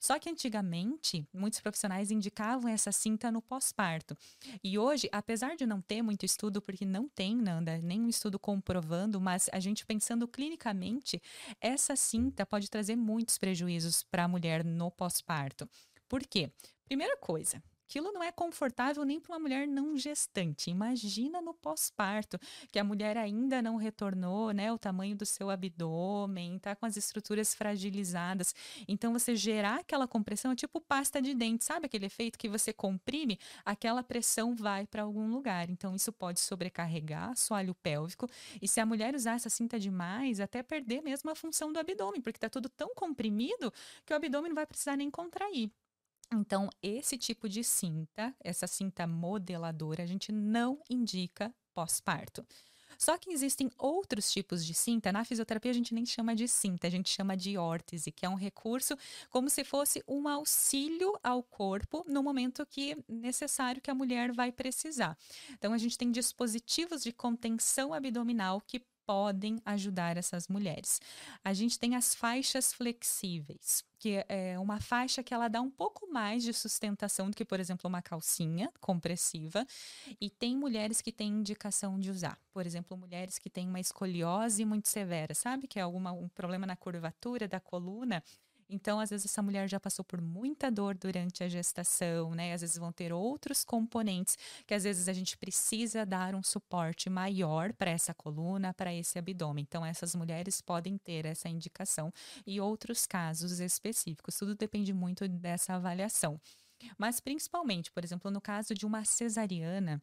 Só que antigamente, muitos profissionais indicavam essa cinta no pós-parto. E hoje, apesar de não ter muito estudo, porque não tem, Nanda, nenhum estudo comprovando, mas a gente pensando clinicamente, essa cinta pode trazer muitos prejuízos para a mulher no pós-parto. Por quê? Primeira coisa, Aquilo não é confortável nem para uma mulher não gestante. Imagina no pós-parto, que a mulher ainda não retornou, né, o tamanho do seu abdômen, tá com as estruturas fragilizadas. Então você gerar aquela compressão é tipo pasta de dente, sabe aquele efeito que você comprime, aquela pressão vai para algum lugar. Então isso pode sobrecarregar soalho pélvico e se a mulher usar essa cinta demais, até perder mesmo a função do abdômen, porque está tudo tão comprimido que o abdômen não vai precisar nem contrair. Então, esse tipo de cinta, essa cinta modeladora, a gente não indica pós-parto. Só que existem outros tipos de cinta. Na fisioterapia, a gente nem chama de cinta, a gente chama de órtese, que é um recurso como se fosse um auxílio ao corpo no momento que necessário que a mulher vai precisar. Então, a gente tem dispositivos de contenção abdominal que podem ajudar essas mulheres. A gente tem as faixas flexíveis, que é uma faixa que ela dá um pouco mais de sustentação do que, por exemplo, uma calcinha compressiva. E tem mulheres que têm indicação de usar. Por exemplo, mulheres que têm uma escoliose muito severa, sabe? Que é alguma, um problema na curvatura da coluna então, às vezes, essa mulher já passou por muita dor durante a gestação, né? Às vezes vão ter outros componentes que às vezes a gente precisa dar um suporte maior para essa coluna, para esse abdômen. Então, essas mulheres podem ter essa indicação e outros casos específicos. Tudo depende muito dessa avaliação. Mas, principalmente, por exemplo, no caso de uma cesariana,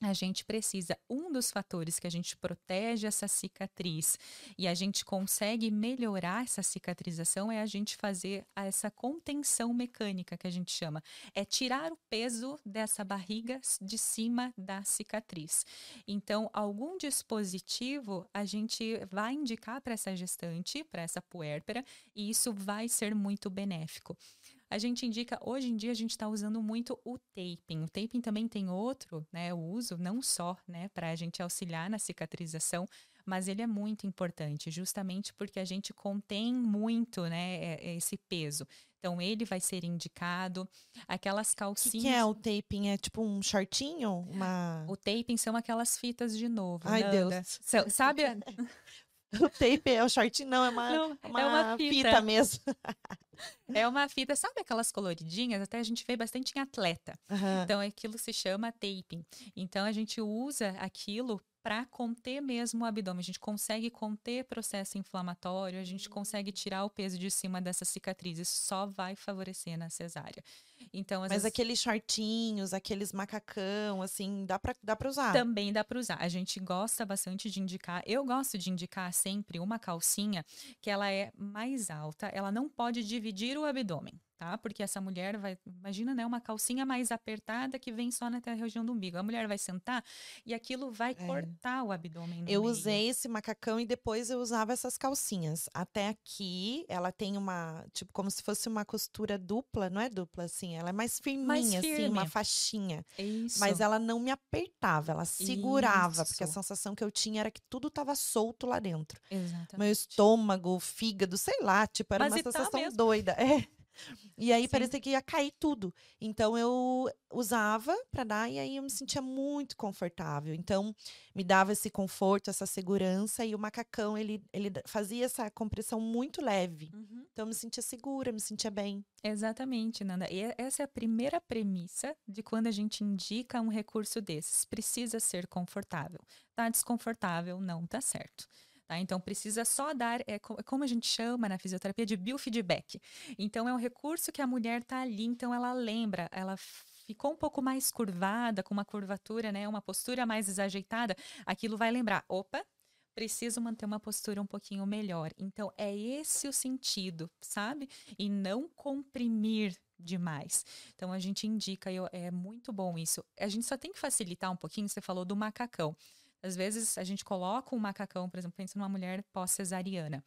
a gente precisa, um dos fatores que a gente protege essa cicatriz e a gente consegue melhorar essa cicatrização é a gente fazer essa contenção mecânica que a gente chama. É tirar o peso dessa barriga de cima da cicatriz. Então, algum dispositivo a gente vai indicar para essa gestante, para essa puérpera, e isso vai ser muito benéfico. A gente indica, hoje em dia a gente está usando muito o taping. O taping também tem outro, né, o uso, não só, né, para a gente auxiliar na cicatrização, mas ele é muito importante, justamente porque a gente contém muito, né, esse peso. Então ele vai ser indicado. Aquelas calcinhas. O que, que, é o taping? É tipo um shortinho? Uma... O taping são aquelas fitas de novo. Ai, Nanda. Deus. sabe? o tape é o shortinho, não, é uma, não, uma, é uma fita. fita mesmo. É uma fita, sabe aquelas coloridinhas? Até a gente vê bastante em atleta. Aham. Então, aquilo se chama taping. Então, a gente usa aquilo para conter mesmo o abdômen. A gente consegue conter processo inflamatório, a gente consegue tirar o peso de cima dessa cicatriz. Isso só vai favorecer na cesárea. Então, Mas vezes, aqueles shortinhos, aqueles macacão, assim, dá pra, dá pra usar. também dá para usar. A gente gosta bastante de indicar. Eu gosto de indicar sempre uma calcinha que ela é mais alta, ela não pode dividir o abdômen. Tá? Porque essa mulher vai, imagina, né, uma calcinha mais apertada que vem só até a região do umbigo. A mulher vai sentar e aquilo vai cortar o abdômen. É. Eu meio. usei esse macacão e depois eu usava essas calcinhas. Até aqui, ela tem uma, tipo, como se fosse uma costura dupla, não é dupla, assim, ela é mais firminha, assim, uma faixinha. Isso. Mas ela não me apertava, ela segurava, porque a Isso. sensação que eu tinha era que tudo tava solto lá dentro. Exatamente. Meu estômago, fígado, sei lá, tipo, era Mas uma tá sensação mesmo. doida. É. E aí Sim. parecia que ia cair tudo. Então eu usava pra dar e aí eu me sentia muito confortável. Então me dava esse conforto, essa segurança e o macacão ele, ele fazia essa compressão muito leve. Uhum. Então eu me sentia segura, me sentia bem. Exatamente, Nanda. E essa é a primeira premissa de quando a gente indica um recurso desses. Precisa ser confortável. Tá desconfortável, não tá certo. Tá? Então, precisa só dar, é é como a gente chama na fisioterapia de biofeedback. Então, é um recurso que a mulher tá ali, então ela lembra, ela ficou um pouco mais curvada, com uma curvatura, né, uma postura mais desajeitada, aquilo vai lembrar, opa, preciso manter uma postura um pouquinho melhor. Então, é esse o sentido, sabe? E não comprimir demais. Então, a gente indica, eu- é muito bom isso. A gente só tem que facilitar um pouquinho, você falou do macacão. Às vezes, a gente coloca um macacão, por exemplo, pensa numa mulher pós-cesariana.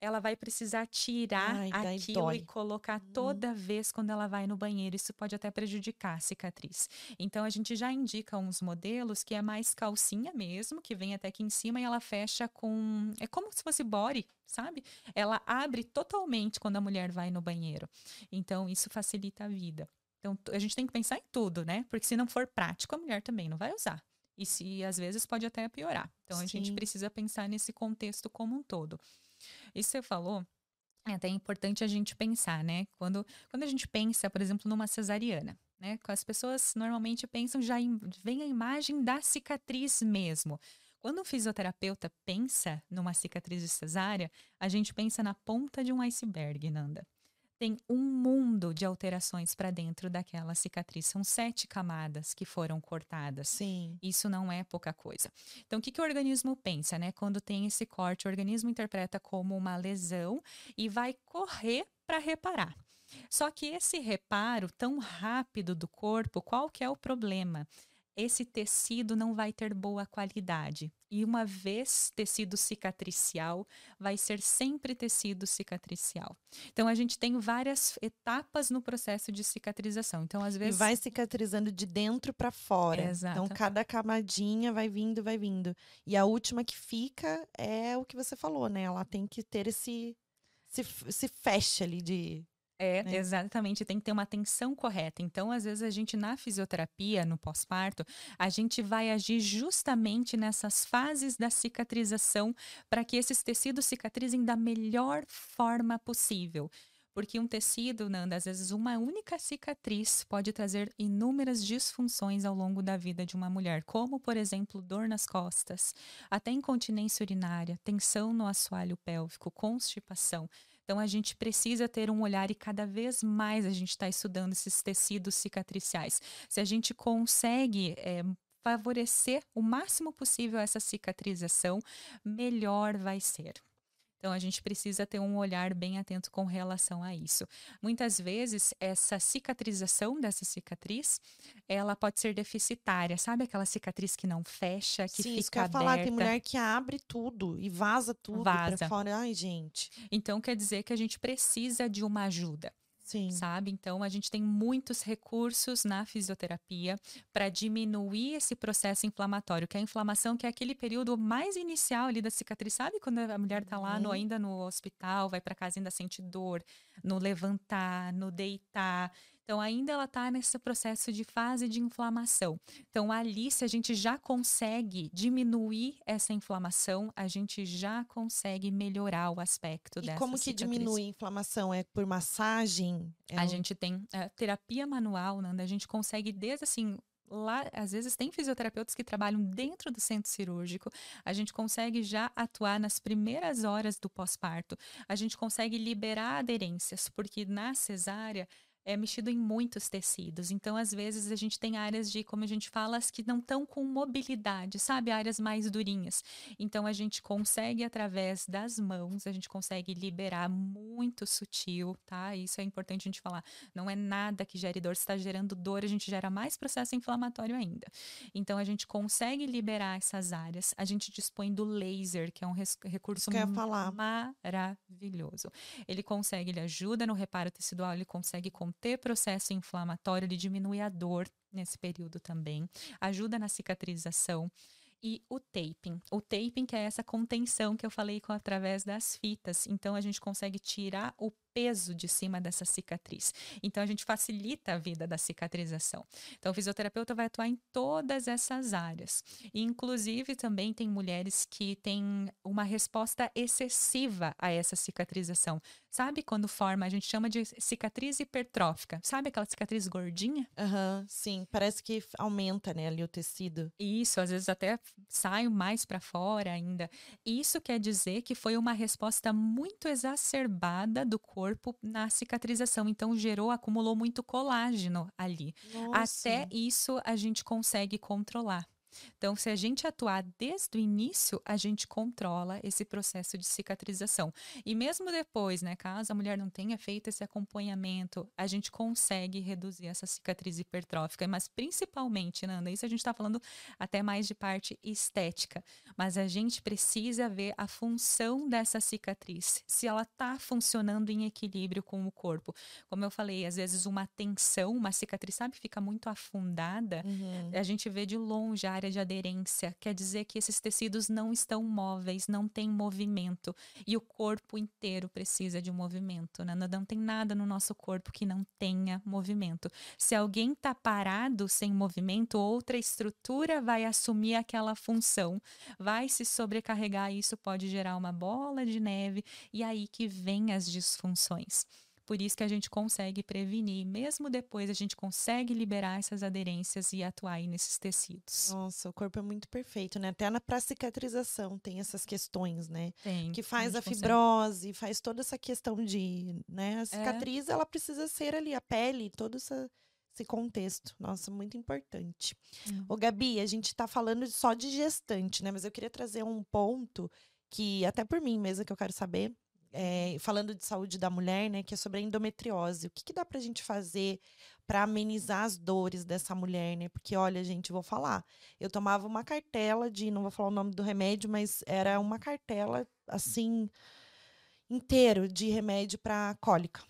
Ela vai precisar tirar Ai, aquilo dói. e colocar Uhum. toda vez quando ela vai no banheiro. Isso pode até prejudicar a cicatriz. Então, a gente já indica uns modelos que é mais calcinha mesmo, que vem até aqui em cima e ela fecha com. É como se fosse body, sabe? Ela abre totalmente quando a mulher vai no banheiro. Então, isso facilita a vida. Então, a gente tem que pensar em tudo, né? Porque se não for prático, a mulher também não vai usar. E se às vezes pode até piorar. Então, a gente Sim. precisa pensar nesse contexto como um todo. Isso você falou. É até importante a gente pensar, né? Quando, quando a gente pensa, por exemplo, numa cesariana, né? As pessoas normalmente pensam já em, vem a imagem da cicatriz mesmo. Quando um fisioterapeuta pensa numa cicatriz de cesárea, a gente pensa na ponta de um iceberg, Nanda. Tem um mundo de alterações para dentro daquela cicatriz. São sete camadas que foram cortadas. Sim. Isso não é pouca coisa. Então, o que, que o organismo pensa, né? Quando tem esse corte, o organismo interpreta como uma lesão e vai correr para reparar. Só que esse reparo tão rápido do corpo, qual que é o problema? Esse tecido não vai ter boa qualidade. E uma vez tecido cicatricial, vai ser sempre tecido cicatricial. Então, a gente tem várias etapas no processo de cicatrização. Então, às E vezes. vai cicatrizando de dentro pra fora. Exato. Então cada camadinha vai vindo, vai vindo. E a última que fica é o que você falou, né? Ela tem que ter esse se, se fecha ali de É, né? exatamente, tem que ter uma atenção correta. Então, às vezes, a gente, na fisioterapia, no pós-parto, a gente vai agir justamente nessas fases da cicatrização para que esses tecidos cicatrizem da melhor forma possível. Porque um tecido, Nanda, às vezes uma única cicatriz pode trazer inúmeras disfunções ao longo da vida de uma mulher, como, por exemplo, dor nas costas, até incontinência urinária, tensão no assoalho pélvico, constipação. Então, a gente precisa ter um olhar e cada vez mais a gente está estudando esses tecidos cicatriciais. Se a gente consegue eh, favorecer o máximo possível essa cicatrização, melhor vai ser. Então, a gente precisa ter um olhar bem atento com relação a isso. Muitas vezes, essa cicatrização dessa cicatriz, ela pode ser deficitária. Sabe aquela cicatriz que não fecha, que Sim, fica isso que eu aberta? falar, tem mulher que abre tudo e vaza tudo Vaza. pra fora. Ai, gente. Então, quer dizer que a gente precisa de uma ajuda. Sim. sabe? Então a gente tem muitos recursos na fisioterapia para diminuir esse processo inflamatório, que é a inflamação que é aquele período mais inicial ali da cicatriz, sabe? Quando a mulher tá lá no, Uhum. ainda no hospital, vai para casa e ainda sente dor, no levantar, no deitar. Então, ainda ela está nesse processo de fase de inflamação. Então, ali, se a gente já consegue diminuir essa inflamação, a gente já consegue melhorar o aspecto e dessa como que cicatriz. diminui a inflamação? É por massagem? É A um- gente tem é, terapia manual, Nanda, a gente consegue desde assim. Lá, às vezes, tem fisioterapeutas que trabalham dentro do centro cirúrgico. A gente consegue já atuar nas primeiras horas do pós-parto. A gente consegue liberar aderências, porque na cesárea é mexido em muitos tecidos. Então, às vezes, a gente tem áreas de, como a gente fala, as que não estão com mobilidade, sabe? Áreas mais durinhas. Então, a gente consegue, através das mãos, a gente consegue liberar muito sutil, tá? Isso é importante a gente falar. Não é nada que gere dor. Se está gerando dor, a gente gera mais processo inflamatório ainda. Então, a gente consegue liberar essas áreas. A gente dispõe do laser, que é um recurso maravilhoso. Ele consegue, ele ajuda no reparo tecidual, ele consegue conter processo inflamatório, ele diminui a dor nesse período também, ajuda na cicatrização. E o taping. O taping que é essa contenção que eu falei com através das fitas. Então a gente consegue tirar o peso de cima dessa cicatriz. Então a gente facilita a vida da cicatrização. Então o fisioterapeuta vai atuar em todas essas áreas. E, inclusive também tem mulheres que têm uma resposta excessiva a essa cicatrização. Sabe quando forma, a gente chama de cicatriz hipertrófica. Sabe aquela cicatriz gordinha? Aham, sim. Parece que aumenta, né, ali o tecido. Isso, às vezes até sai mais para fora ainda. Isso quer dizer que foi uma resposta muito exacerbada do corpo na cicatrização. Então gerou, acumulou muito colágeno ali. Nossa. Até isso a gente consegue controlar. Então, se a gente atuar desde o início, a gente controla esse processo de cicatrização. E mesmo depois, né, caso a mulher não tenha feito esse acompanhamento, a gente consegue reduzir essa cicatriz hipertrófica. Mas principalmente, Nanda, isso a gente está falando até mais de parte estética. Mas a gente precisa ver a função dessa cicatriz, se ela está funcionando em equilíbrio com o corpo. Como eu falei, às vezes uma tensão, uma cicatriz, sabe, fica muito afundada Uhum. a gente vê de longe a área de aderência, quer dizer que esses tecidos não estão móveis, não tem movimento. E o corpo inteiro precisa de um movimento, né? Não tem nada no nosso corpo que não tenha movimento. Se alguém está parado sem movimento, outra estrutura vai assumir aquela função, vai se sobrecarregar e isso pode gerar uma bola de neve, e aí que vem as disfunções. Por isso que a gente consegue prevenir, mesmo depois a gente consegue liberar essas aderências e atuar aí nesses tecidos. Nossa, o corpo é muito perfeito, né? Até na pra cicatrização tem essas questões, né? Tem. Que faz a consegue. fibrose, faz toda essa questão de, né? A cicatriz, ela precisa ser ali, a pele, todo essa, esse contexto. Nossa, muito importante. Hum. Ô, Gabi, a gente tá falando só de gestante, né? Mas eu queria trazer um ponto que, até por mim mesmo, que eu quero saber, é, falando de saúde da mulher, né? Que é sobre a endometriose. O que, que dá pra gente fazer para amenizar as dores dessa mulher, né? Porque, olha, gente, vou falar. Eu tomava uma cartela de, não vou falar o nome do remédio, mas era uma cartela, assim, inteiro de remédio para cólica.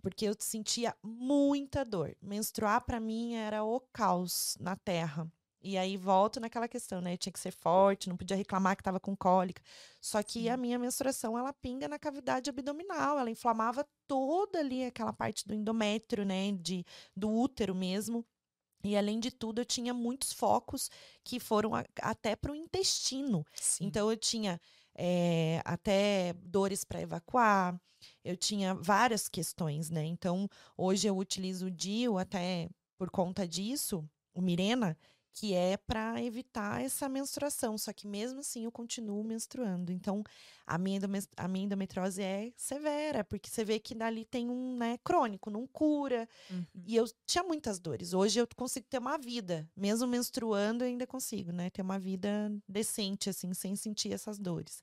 Porque eu sentia muita dor. Menstruar para mim era o caos na terra. E aí volto naquela questão, né? Eu tinha que ser forte, não podia reclamar que estava com cólica. Só que Sim. a minha menstruação, ela pinga na cavidade abdominal, ela inflamava toda ali aquela parte do endométrio, né, de do útero mesmo. E além de tudo, eu tinha muitos focos que foram a- até para o intestino. Sim. Então eu tinha eh, até dores para evacuar, eu tinha várias questões, né? Então hoje eu utilizo o DIU até por conta disso, o Mirena, que é para evitar essa menstruação. Só que mesmo assim eu continuo menstruando. Então a minha, a minha endometriose é severa, porque você vê que dali tem um, né, crônico, não cura. Uhum. E eu tinha muitas dores. Hoje eu consigo ter uma vida, mesmo menstruando, eu ainda consigo, né? Ter uma vida decente, assim, sem sentir essas dores.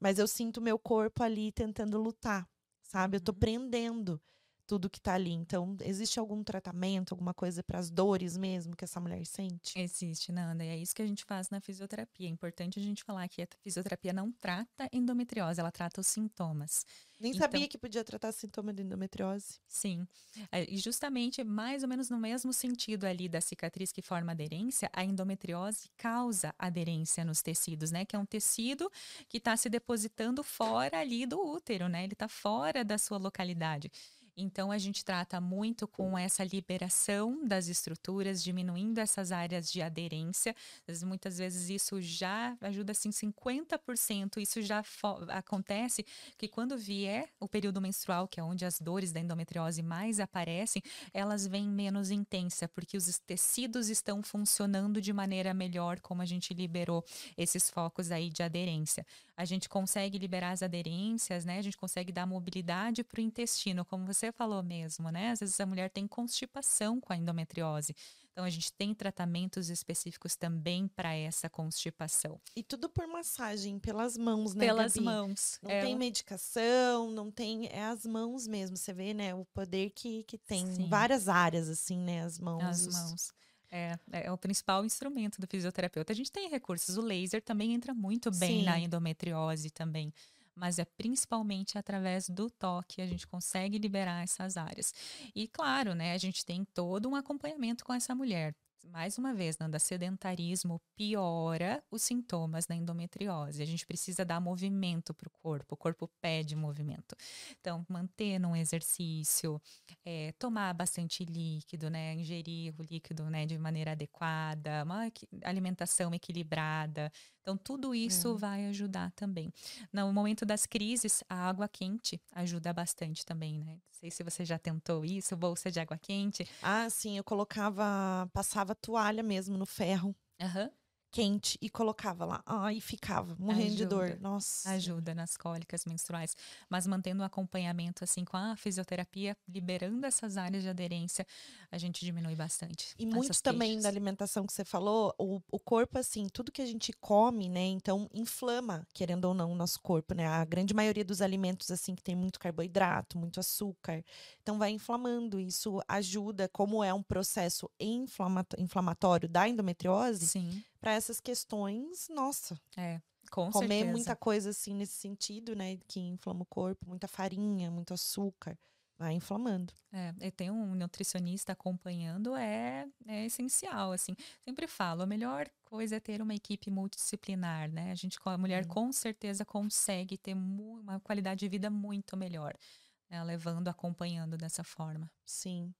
Mas eu sinto meu corpo ali tentando lutar, sabe? Eu tô Uhum. prendendo tudo que tá ali. Então, existe algum tratamento, alguma coisa para as dores mesmo que essa mulher sente? Existe, Nanda, e é isso que a gente faz na fisioterapia. É importante a gente falar que a fisioterapia não trata endometriose, ela trata os sintomas. Nem Então- sabia que podia tratar sintoma de endometriose. Sim. É, E justamente, mais ou menos no mesmo sentido ali da cicatriz que forma aderência, a endometriose causa aderência nos tecidos, né? Que é um tecido que está se depositando fora ali do útero, né? Ele está fora da sua localidade. Então a gente trata muito com essa liberação das estruturas, diminuindo essas áreas de aderência. Muitas vezes isso já ajuda assim 50%. Isso já acontece que quando vier o período menstrual, que é onde as dores da endometriose mais aparecem, elas vêm menos intensa, porque os tecidos estão funcionando de maneira melhor, como a gente liberou esses focos aí de aderência. A gente consegue liberar as aderências, né? A gente consegue dar mobilidade para o intestino, como você falou mesmo, né? Às vezes a mulher tem constipação com a endometriose. Então, a gente tem tratamentos específicos também para essa constipação. E tudo por massagem, pelas mãos, né? Pelas Gabi? mãos. Não é. tem medicação, não tem. É as mãos mesmo. Você vê, né? O poder que, que tem Sim. várias áreas, assim, né? As mãos. As mãos. É, é, o principal instrumento do fisioterapeuta. A gente tem recursos. O laser também entra muito bem Sim. na endometriose também mas é principalmente através do toque a gente consegue liberar essas áreas. E claro, né, a gente tem todo um acompanhamento com essa mulher mais uma vez, Nanda, sedentarismo piora os sintomas da endometriose. A gente precisa dar movimento para o corpo, o corpo pede movimento. Então, manter um exercício, é, tomar bastante líquido, né? Ingerir o líquido né, de maneira adequada, uma alimentação equilibrada. Então, tudo isso é. vai ajudar também. No momento das crises, a água quente ajuda bastante também, né? Não sei se você já tentou isso, bolsa de água quente. Ah, sim, eu colocava, passava toalha mesmo no ferro. Aham. Uhum quente e colocava lá. Ah, e ficava morrendo ajuda, de dor. Nossa. Ajuda nas cólicas menstruais. Mas mantendo o um acompanhamento assim com a fisioterapia, liberando essas áreas de aderência, a gente diminui bastante. E muito também queixas. da alimentação que você falou, o, o corpo, assim, tudo que a gente come, né? Então, inflama, querendo ou não, o nosso corpo, né? A grande maioria dos alimentos, assim, que tem muito carboidrato, muito açúcar. Então, vai inflamando. Isso ajuda, como é um processo inflamatório da endometriose. Sim para essas questões, nossa. É. Com comer certeza. muita coisa assim nesse sentido, né, que inflama o corpo, muita farinha, muito açúcar, vai inflamando. É, e tem um nutricionista acompanhando é, é essencial, assim. Sempre falo, a melhor coisa é ter uma equipe multidisciplinar, né? A gente, a mulher hum. com certeza consegue ter uma qualidade de vida muito melhor, né? levando, acompanhando dessa forma. Sim.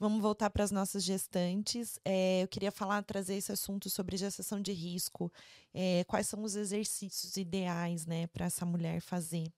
Vamos voltar para as nossas gestantes. É, eu queria falar, trazer esse assunto sobre gestação de risco. É, quais são os exercícios ideais, né, para essa mulher fazer?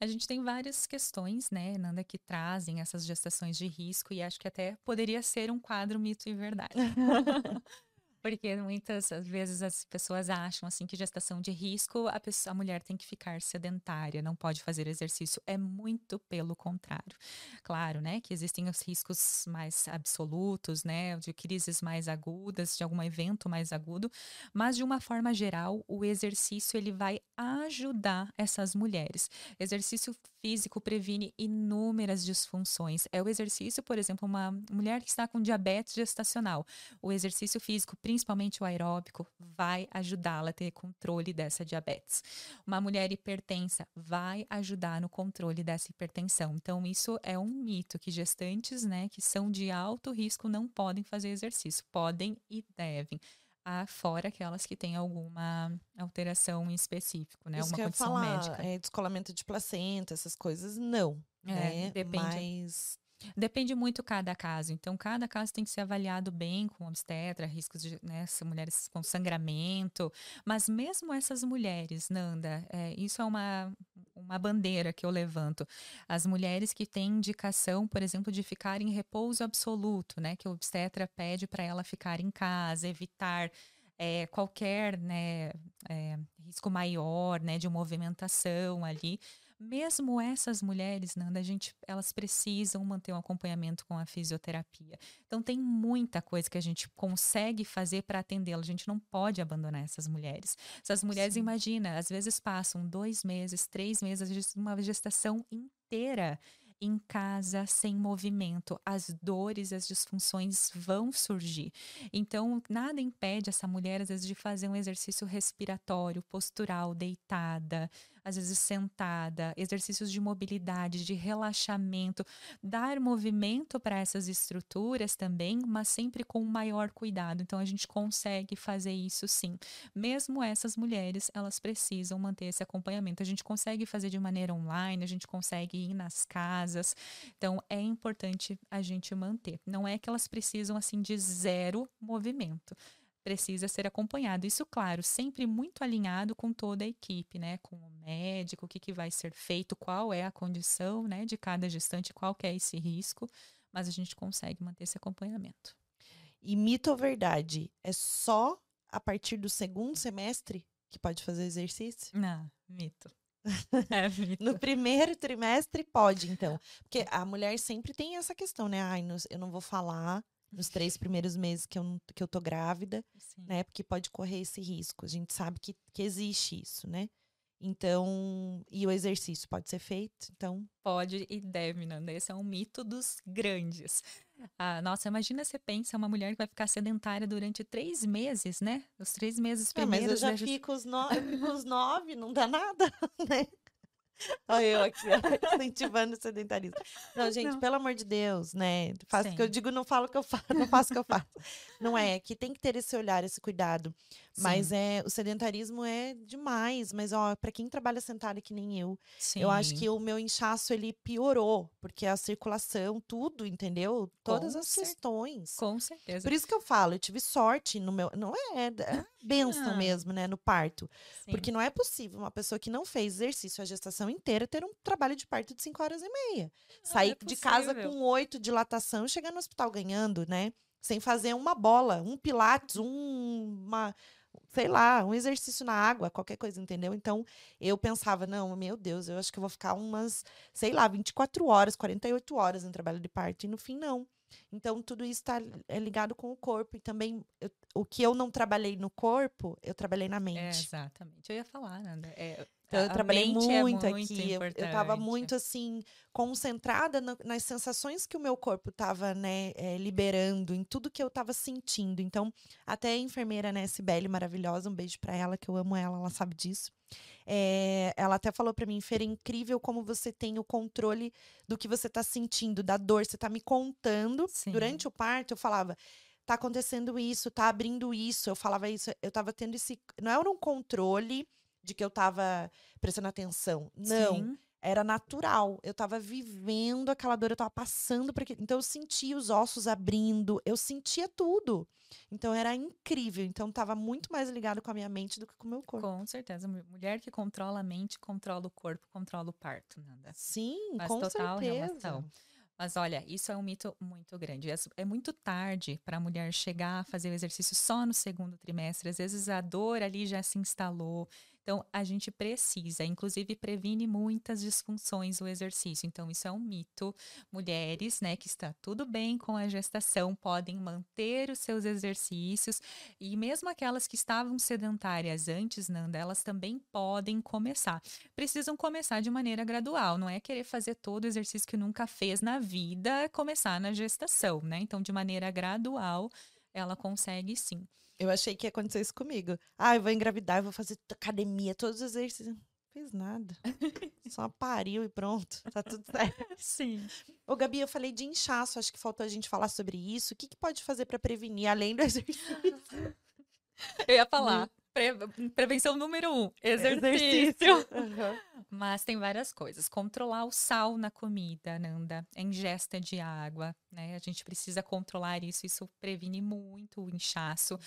A gente tem várias questões, né, Nanda, que trazem essas gestações de risco e acho que até poderia ser um quadro mito e verdade. Porque muitas vezes as pessoas acham assim que gestação de risco a, pessoa, a mulher tem que ficar sedentária, não pode fazer exercício. É muito pelo contrário. Claro, né, que existem os riscos mais absolutos, né, de crises mais agudas, de algum evento mais agudo, mas de uma forma geral, o exercício ele vai ajudar essas mulheres. Exercício físico previne inúmeras disfunções. É o exercício, por exemplo, uma mulher que está com diabetes gestacional. O exercício físico principalmente o aeróbico, vai ajudá-la a ter controle dessa diabetes. Uma mulher hipertensa vai ajudar no controle dessa hipertensão. Então, isso é um mito que gestantes, né, que são de alto risco não podem fazer exercício. Podem e devem. Ah, fora aquelas que têm alguma alteração em específico, né? Isso Alguma condição falar, médica. É, descolamento de placenta, essas coisas, não. É, né? depende. Mas Depende muito cada caso. Então, cada caso tem que ser avaliado bem com obstetra, riscos de né, mulheres com sangramento. Mas mesmo essas mulheres, Nanda, é, isso é uma, uma bandeira que eu levanto. As mulheres que têm indicação, por exemplo, de ficar em repouso absoluto, né? Que o obstetra pede para ela ficar em casa, evitar é, qualquer né, é, risco maior né, de movimentação ali mesmo essas mulheres, Nanda, a gente, elas precisam manter um acompanhamento com a fisioterapia. Então tem muita coisa que a gente consegue fazer para atendê-las. A gente não pode abandonar essas mulheres. Essas mulheres, Sim. imagina, às vezes passam dois meses, três meses, uma gestação inteira em casa, sem movimento, as dores, as disfunções vão surgir. Então, nada impede essa mulher, às vezes, de fazer um exercício respiratório, postural, deitada, às vezes sentada, exercícios de mobilidade, de relaxamento, dar movimento para essas estruturas também, mas sempre com maior cuidado. Então a gente consegue fazer isso sim. Mesmo essas mulheres, elas precisam manter esse acompanhamento. A gente consegue fazer de maneira online, a gente consegue ir nas casas. Então é importante a gente manter. Não é que elas precisam assim de zero movimento precisa ser acompanhado. Isso, claro, sempre muito alinhado com toda a equipe, né? Com o médico, o que, que vai ser feito, qual é a condição né, de cada gestante, qual que é esse risco, mas a gente consegue manter esse acompanhamento. E mito ou verdade? É só a partir do segundo semestre que pode fazer exercício? Não, mito. É mito. no primeiro trimestre pode, então. Porque a mulher sempre tem essa questão, né? Ai, eu não vou falar nos três primeiros meses que eu, que eu tô grávida, Sim. né? Porque pode correr esse risco. A gente sabe que, que existe isso, né? Então, e o exercício pode ser feito, então... Pode e deve, Nanda. Esse é um mito dos grandes. Ah, nossa, imagina você pensa uma mulher que vai ficar sedentária durante três meses, né? Os três meses primeiros... É, mas eu já fico os, no... os nove, não dá nada, né? Olha eu aqui, ó, incentivando o sedentarismo. Não, gente, não. pelo amor de Deus, né? Faço o que eu digo, não falo o que eu faço, não faço o que eu faço. Não é, que tem que ter esse olhar, esse cuidado. Sim. Mas é, o sedentarismo é demais. Mas, ó, para quem trabalha sentado que nem eu, Sim. eu acho que o meu inchaço, ele piorou. Porque a circulação, tudo, entendeu? Todas Com as questões. Com certeza. Por isso que eu falo, eu tive sorte no meu... Não é, é benção ah. mesmo, né? No parto. Sim. Porque não é possível uma pessoa que não fez exercício a gestação inteira ter um trabalho de parto de 5 horas e meia. Não Sair é de casa com oito dilatação e chegar no hospital ganhando, né? Sem fazer uma bola, um pilates, um, uma, sei lá, um exercício na água, qualquer coisa, entendeu? Então, eu pensava, não, meu Deus, eu acho que eu vou ficar umas, sei lá, 24 horas, 48 horas em trabalho de parto. E no fim, não. Então, tudo isso está é ligado com o corpo. E também, eu, o que eu não trabalhei no corpo, eu trabalhei na mente. É, exatamente. Eu ia falar, Nanda. É, então, eu trabalhei muito, é muito, aqui. Eu, eu tava muito, assim, concentrada no, nas sensações que o meu corpo tava, né, é, liberando, em tudo que eu tava sentindo. Então, até a enfermeira, né, Sibeli, maravilhosa, um beijo para ela, que eu amo ela, ela sabe disso. É, ela até falou para mim, Fer, é incrível como você tem o controle do que você tá sentindo, da dor. Você tá me contando. Sim. Durante o parto, eu falava tá acontecendo isso, tá abrindo isso. Eu falava isso, eu tava tendo esse. Não era um controle de que eu tava prestando atenção. Não. Sim. Era natural. Eu tava vivendo aquela dor, eu tava passando por aquilo. Então eu sentia os ossos abrindo, eu sentia tudo. Então era incrível. Então tava muito mais ligado com a minha mente do que com o meu corpo. Com certeza. Mulher que controla a mente, controla o corpo, controla o parto, Nanda. Sim, Faz com total certeza. Relação. Mas olha, isso é um mito muito grande. É, é muito tarde para a mulher chegar a fazer o exercício só no segundo trimestre. Às vezes a dor ali já se instalou. Então, a gente precisa, inclusive previne muitas disfunções o exercício. Então, isso é um mito. Mulheres, né, que está tudo bem com a gestação, podem manter os seus exercícios e mesmo aquelas que estavam sedentárias antes, Nanda, elas também podem começar. Precisam começar de maneira gradual, não é querer fazer todo o exercício que nunca fez na vida, começar na gestação, né? Então, de maneira gradual, ela consegue sim. Eu achei que ia acontecer isso comigo. Ah, eu vou engravidar, eu vou fazer academia, todos os exercícios. Não fez nada. Só pariu e pronto. Tá tudo certo. Sim. Ô, Gabi, eu falei de inchaço, acho que faltou a gente falar sobre isso. O que, que pode fazer para prevenir, além do exercício? Eu ia falar. Pre prevenção número um, exercício. exercício. Uhum. Mas tem várias coisas. Controlar o sal na comida, Nanda. A ingesta de água, né? A gente precisa controlar isso. Isso previne muito o inchaço.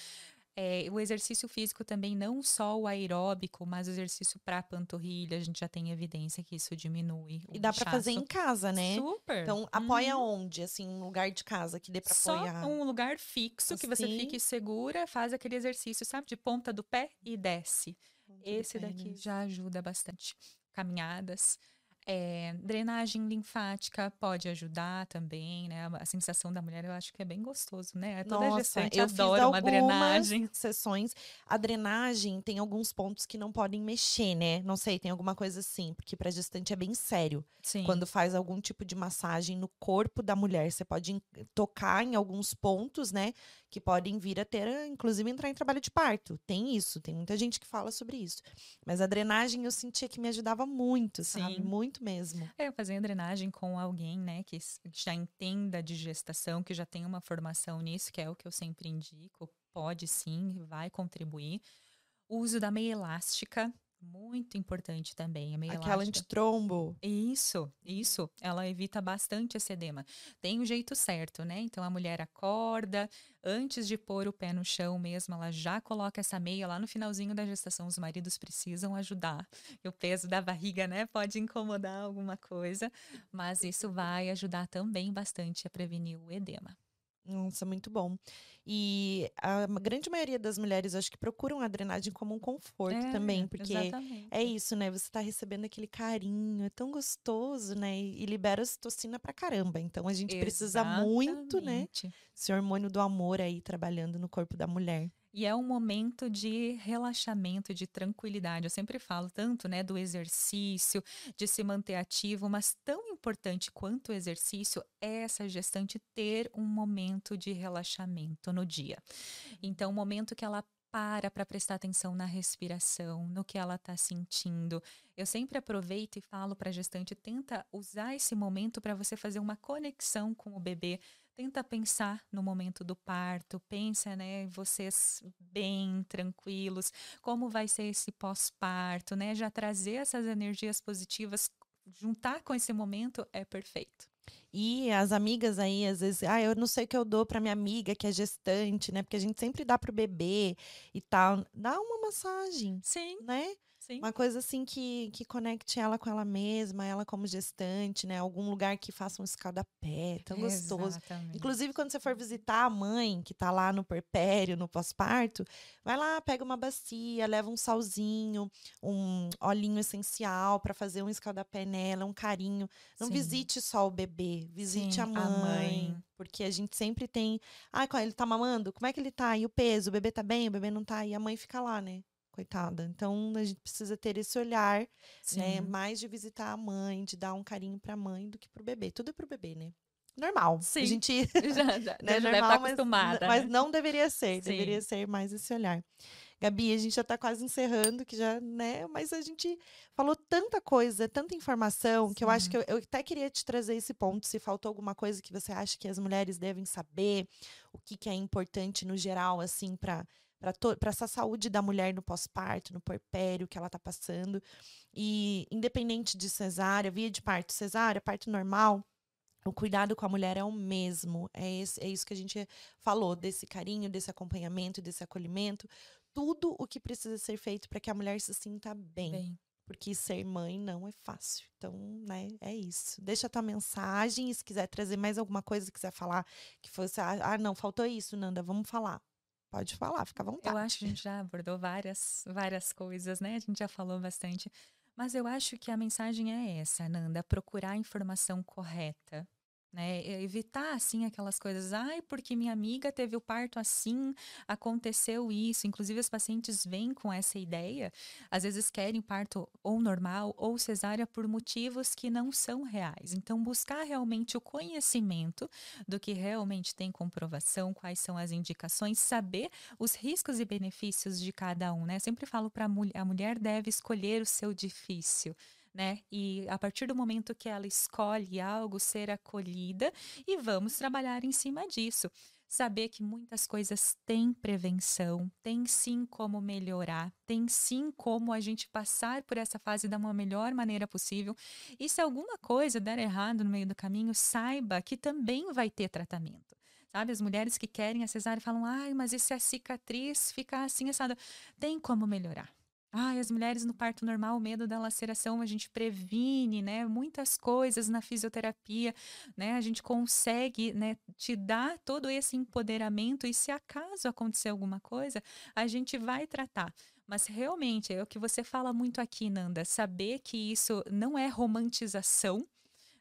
É, o exercício físico também, não só o aeróbico, mas o exercício para panturrilha, a gente já tem evidência que isso diminui. E dá para fazer em casa, né? Super. Então, apoia uhum. onde? Assim, um lugar de casa que dê para apoiar? Só um lugar fixo, assim. que você fique segura, faz aquele exercício, sabe? De ponta do pé e desce. Ponta Esse daqui já ajuda bastante. Caminhadas. É, drenagem linfática pode ajudar também, né? A sensação da mulher eu acho que é bem gostoso, né? Toda Nossa, gestante eu adora uma drenagem. sessões. A drenagem tem alguns pontos que não podem mexer, né? Não sei, tem alguma coisa assim, porque para gestante é bem sério. Sim. Quando faz algum tipo de massagem no corpo da mulher, você pode tocar em alguns pontos, né? Que podem vir a ter, inclusive, entrar em trabalho de parto. Tem isso, tem muita gente que fala sobre isso. Mas a drenagem eu sentia que me ajudava muito, sabe? Sim. Muito mesmo. É, fazer a drenagem com alguém, né, que já entenda de gestação, que já tem uma formação nisso, que é o que eu sempre indico, pode sim, vai contribuir. O uso da meia elástica, muito importante também. A meia Aquela elástica. antitrombo. Isso, isso. Ela evita bastante esse edema. Tem o jeito certo, né? Então a mulher acorda, antes de pôr o pé no chão mesmo, ela já coloca essa meia lá no finalzinho da gestação. Os maridos precisam ajudar. E o peso da barriga, né, pode incomodar alguma coisa, mas isso vai ajudar também bastante a prevenir o edema. Nossa, muito bom. E a grande maioria das mulheres, acho que procuram a drenagem como um conforto É, também, porque exatamente. é isso, né? Você tá recebendo aquele carinho, é tão gostoso, né? E, libera ocitocina pra caramba. Então a gente precisa muito, né? Exatamente. Esse hormônio do amor aí trabalhando no corpo da mulher. E é um momento de relaxamento, de tranquilidade. Eu sempre falo tanto, né, do exercício, de se manter ativo, mas tão importante quanto o exercício é essa gestante ter um momento de relaxamento no dia. Então, o momento que ela para para prestar atenção na respiração, no que ela está sentindo. Eu sempre aproveito e falo para a gestante, tenta usar esse momento para você fazer uma conexão com o bebê. Tenta pensar no momento do parto, pensa, né, vocês bem, tranquilos, como vai ser esse pós-parto, né? Já trazer essas energias positivas, juntar com esse momento é perfeito. E as amigas aí, às vezes, ah, eu não sei o que eu dou pra minha amiga que é gestante, né? Porque a gente sempre dá pro bebê e tal. Dá uma massagem, Sim, né? Sim. Uma coisa assim que, que conecte ela com ela mesma, ela como gestante, né? Algum lugar que faça um escaldapé, tão gostoso. Exatamente. Inclusive, quando você for visitar a mãe que tá lá no perpério, no pós-parto, vai lá, pega uma bacia, leva um salzinho, um olhinho essencial para fazer um escaldapé nela, um carinho. Não Sim. visite só o bebê, visite Sim, a, a mãe, mãe. Porque a gente sempre tem. Ah, ele tá mamando? Como é que ele tá? E o peso? O bebê tá bem? O bebê não tá? E a mãe fica lá, né? Coitada. Então a gente precisa ter esse olhar né? Sim. Mais de visitar a mãe, de dar um carinho pra mãe do que pro bebê. Tudo é pro bebê, né? Normal. Sim. A gente Já, já, né, já deve normal, estar mas- acostumada. Mas, né? não deveria ser. Sim. Deveria ser mais esse olhar. Gabi, a gente já tá quase encerrando, que já, né? Mas a gente falou tanta coisa, tanta informação, que eu acho Sim. que eu, eu até queria te trazer esse ponto. Se faltou alguma coisa que você acha que as mulheres devem saber, o que, que é importante no geral, assim, para para essa saúde da mulher no pós-parto, no porpério que ela tá passando. E independente de cesárea, via de parto, cesárea, parto normal, o cuidado com a mulher é o mesmo. É, esse- é isso que a gente falou, desse carinho, desse acompanhamento, desse acolhimento. Tudo o que precisa ser feito para que a mulher se sinta bem. Bem, Porque ser mãe não é fácil. Então, né, é isso. Deixa a tua mensagem. Se quiser trazer mais alguma coisa, quiser falar que fosse. Ah, ah, não, faltou isso, Nanda, vamos falar. Pode falar, fica à vontade. eu acho que a gente já abordou várias, várias coisas, né? A gente já falou bastante. Mas eu acho que a mensagem é essa, Nanda, procurar a informação correta. Né? Evitar, assim, aquelas coisas, ai, porque minha amiga teve o parto assim, aconteceu isso. Inclusive, os pacientes vêm com essa ideia, às vezes querem parto ou normal ou cesárea por motivos que não são reais. Então, buscar realmente o conhecimento do que realmente tem comprovação, quais são as indicações, saber os riscos e benefícios de cada um, né? Sempre falo para a mulher deve escolher o seu difícil. Né? E a partir do momento que ela escolhe algo, ser acolhida e vamos trabalhar em cima disso. Saber que muitas coisas têm prevenção, tem sim como melhorar, tem sim como a gente passar por essa fase da uma melhor maneira possível. E se alguma coisa der errado no meio do caminho, saiba que também vai ter tratamento. Sabe, as mulheres que querem a cesárea falam: ai, mas e se a cicatriz ficar assim, assada? Tem como melhorar. Ai, as mulheres no parto normal, o medo da laceração, a gente previne, né? Muitas coisas na fisioterapia, né? A gente consegue, né, te dar todo esse empoderamento e se acaso acontecer alguma coisa, a gente vai tratar. Mas realmente é o que você fala muito aqui, Nanda, saber que isso não é romantização,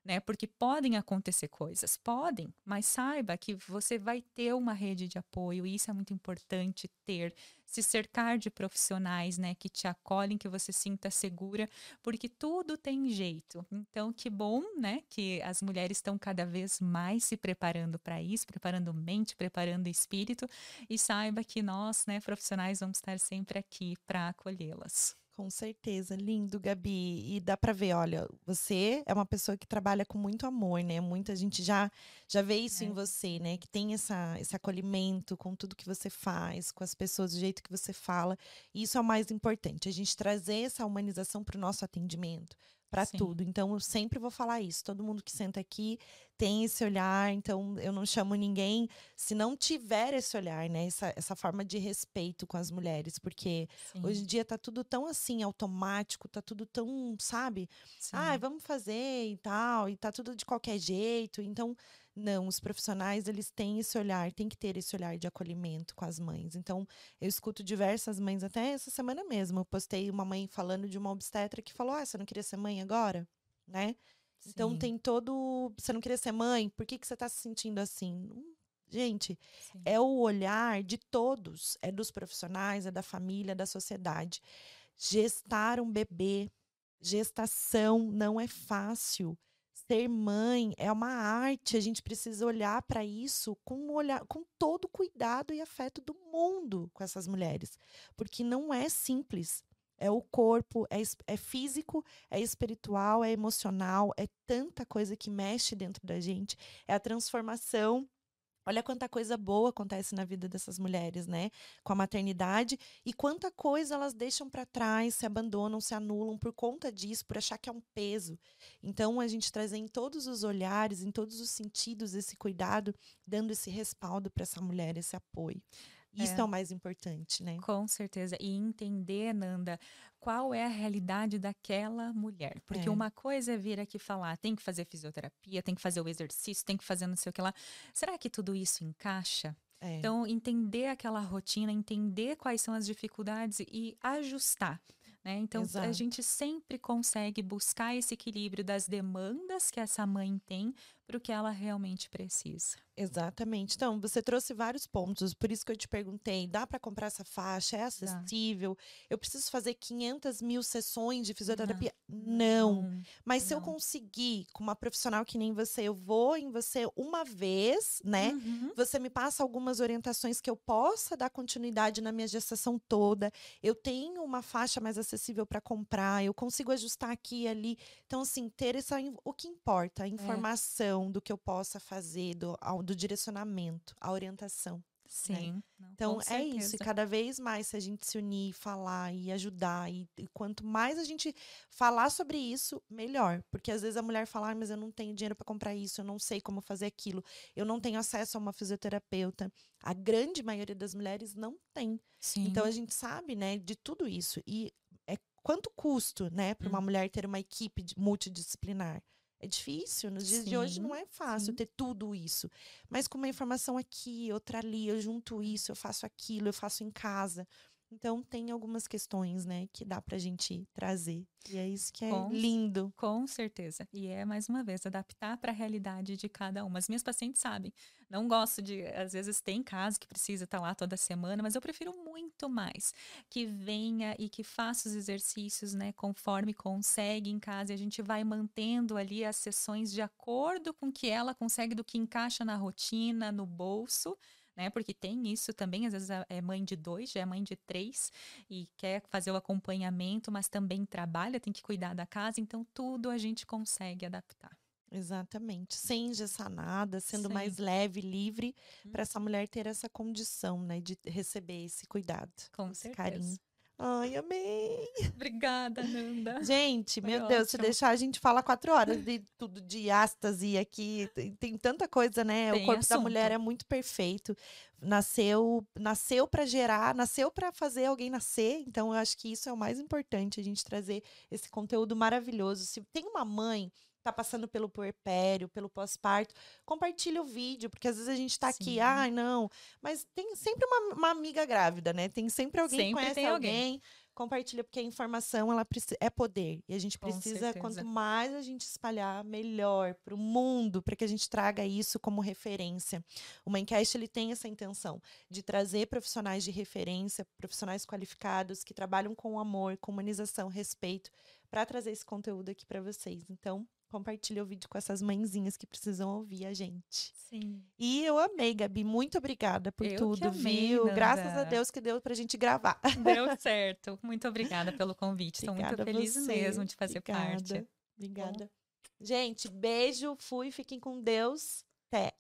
né? Porque podem acontecer coisas, podem, mas saiba que você vai ter uma rede de apoio, e isso é muito importante ter, se cercar de profissionais, né, que te acolhem, que você sinta segura, porque tudo tem jeito. Então, que bom, né, que as mulheres estão cada vez mais se preparando para isso, preparando mente, preparando espírito, e saiba que nós, né, profissionais, vamos estar sempre aqui para acolhê-las. Com certeza, lindo, Gabi. E dá para ver, olha, você é uma pessoa que trabalha com muito amor, né? Muita gente já já vê isso é. em você, né? Que tem essa, esse acolhimento com tudo que você faz, com as pessoas, do jeito que você fala. E isso é o mais importante, a gente trazer essa humanização para o nosso atendimento, para tudo. Então, eu sempre vou falar isso. Todo mundo que senta aqui tem esse olhar, então eu não chamo ninguém se não tiver esse olhar, né? Essa, essa forma de respeito com as mulheres, porque Sim. hoje em dia tá tudo tão assim, automático, tá tudo tão, sabe? Ah, vamos fazer e tal, e tá tudo de qualquer jeito. Então, não, os profissionais, eles têm esse olhar, tem que ter esse olhar de acolhimento com as mães. Então, eu escuto diversas mães, até essa semana mesmo, eu postei uma mãe falando de uma obstetra que falou: Ah, você não queria ser mãe agora? Né? Então, Sim. Então, tem todo. Você não queria ser mãe? Por que, que você está se sentindo assim? Gente, Sim. é o olhar de todos, é dos profissionais, é da família, da sociedade. Gestar um bebê, gestação não é fácil ser mãe é uma arte, a gente precisa olhar para isso com olhar com todo o cuidado e afeto do mundo com essas mulheres, porque não é simples. É o corpo, é, é físico, é espiritual, é emocional, é tanta coisa que mexe dentro da gente, é a transformação Olha quanta coisa boa acontece na vida dessas mulheres, né? Com a maternidade e quanta coisa elas deixam para trás, se abandonam, se anulam por conta disso, por achar que é um peso. Então a gente traz em todos os olhares, em todos os sentidos esse cuidado, dando esse respaldo para essa mulher, esse apoio. Isso é. é. o mais importante, né? Com certeza. E entender, Nanda, qual é a realidade daquela mulher. Porque é. uma coisa é vir aqui falar, tem que fazer fisioterapia, tem que fazer o exercício, tem que fazer não sei o que lá. Será que tudo isso encaixa? É. Então, entender aquela rotina, entender quais são as dificuldades e ajustar. Né? Então, Exato. a gente sempre consegue buscar esse equilíbrio das demandas que essa mãe tem para o que ela realmente precisa. Exatamente. Então, você trouxe vários pontos, por isso que eu te perguntei: dá para comprar essa faixa? É acessível? Dá. Eu preciso fazer 500 mil sessões de fisioterapia? Não. não. Mas não. se eu conseguir, com uma profissional que nem você, eu vou em você uma vez, né? Uhum. Você me passa algumas orientações que eu possa dar continuidade na minha gestação toda. Eu tenho uma faixa mais acessível para comprar, eu consigo ajustar aqui e ali. Então, assim, ter essa, o que importa, a é. informação é. Do que eu possa fazer, do, do direcionamento, a orientação. Né? Sim. Né? Não, então é isso. E cada vez mais, se a gente se unir, falar e ajudar, e, e, quanto mais a gente falar sobre isso, melhor. Porque às vezes a mulher fala, ah, mas eu não tenho dinheiro para comprar isso, eu não sei como fazer aquilo, eu não tenho acesso a uma fisioterapeuta. A grande maioria das mulheres não tem. Sim. Então a gente sabe, né, de tudo isso. E é quanto custo, né, para uma hum. mulher ter uma equipe multidisciplinar. É difícil, nos dias sim, de hoje não é fácil sim. ter tudo isso. Mas com uma informação aqui, outra ali, eu junto isso, eu faço aquilo, eu faço em casa. Então, tem algumas questões, né, que dá pra gente trazer. E é isso que é com, lindo. Com certeza. E é, mais uma vez, adaptar para a realidade de cada uma. As minhas pacientes sabem. Não gosto de. Às vezes tem caso que precisa estar tá lá toda semana, mas eu prefiro muito mais que venha e que faça os exercícios, né, conforme consegue em casa. E a gente vai mantendo ali as sessões de acordo com o que ela consegue, do que encaixa na rotina, no bolso né? Porque tem isso também, às vezes é mãe de dois, já é mãe de três e quer fazer o acompanhamento, mas também trabalha, tem que cuidar da casa, então tudo a gente consegue adaptar. Exatamente, sem engessar nada, sendo Sim. mais leve, livre, hum. para essa mulher ter essa condição, né, de receber esse cuidado, com esse certeza. carinho. Ai, amei. Obrigada, Nanda. Gente, Foi meu ótimo. Deus, se deixar a gente fala quatro horas de tudo de êxtase aqui. Tem, tem tanta coisa, né? Tem o corpo assunto. da mulher é muito perfeito. Nasceu, nasceu para gerar, nasceu para fazer alguém nascer. Então, eu acho que isso é o mais importante, a gente trazer esse conteúdo maravilhoso. Se tem uma mãe tá passando pelo puerpério, pelo pós-parto, compartilha o vídeo, porque às vezes a gente tá aqui, Sim. ai, não. Mas tem sempre uma, uma amiga grávida, né? Tem sempre alguém que Sempre conhece tem alguém. alguém. Compartilha, porque a informação ela é poder. E a gente Com precisa, certeza. quanto mais a gente espalhar, melhor para o mundo, para que a gente traga isso como referência. O Mindcast ele tem essa intenção de trazer profissionais de referência, profissionais qualificados que trabalham com amor, com humanização, respeito, para trazer esse conteúdo aqui para vocês. Então, compartilha o vídeo com essas mãezinhas que precisam ouvir a gente. Sim. E eu amei, Gabi. Muito obrigada por Eu tudo, amei, viu? Graças a Nanda. Deus que deu pra gente gravar. Deu certo. Muito obrigada pelo convite. Estou muito a feliz você. mesmo de fazer Obrigada. parte. Obrigada. Gente, beijo, fui, fiquem com Deus. Até.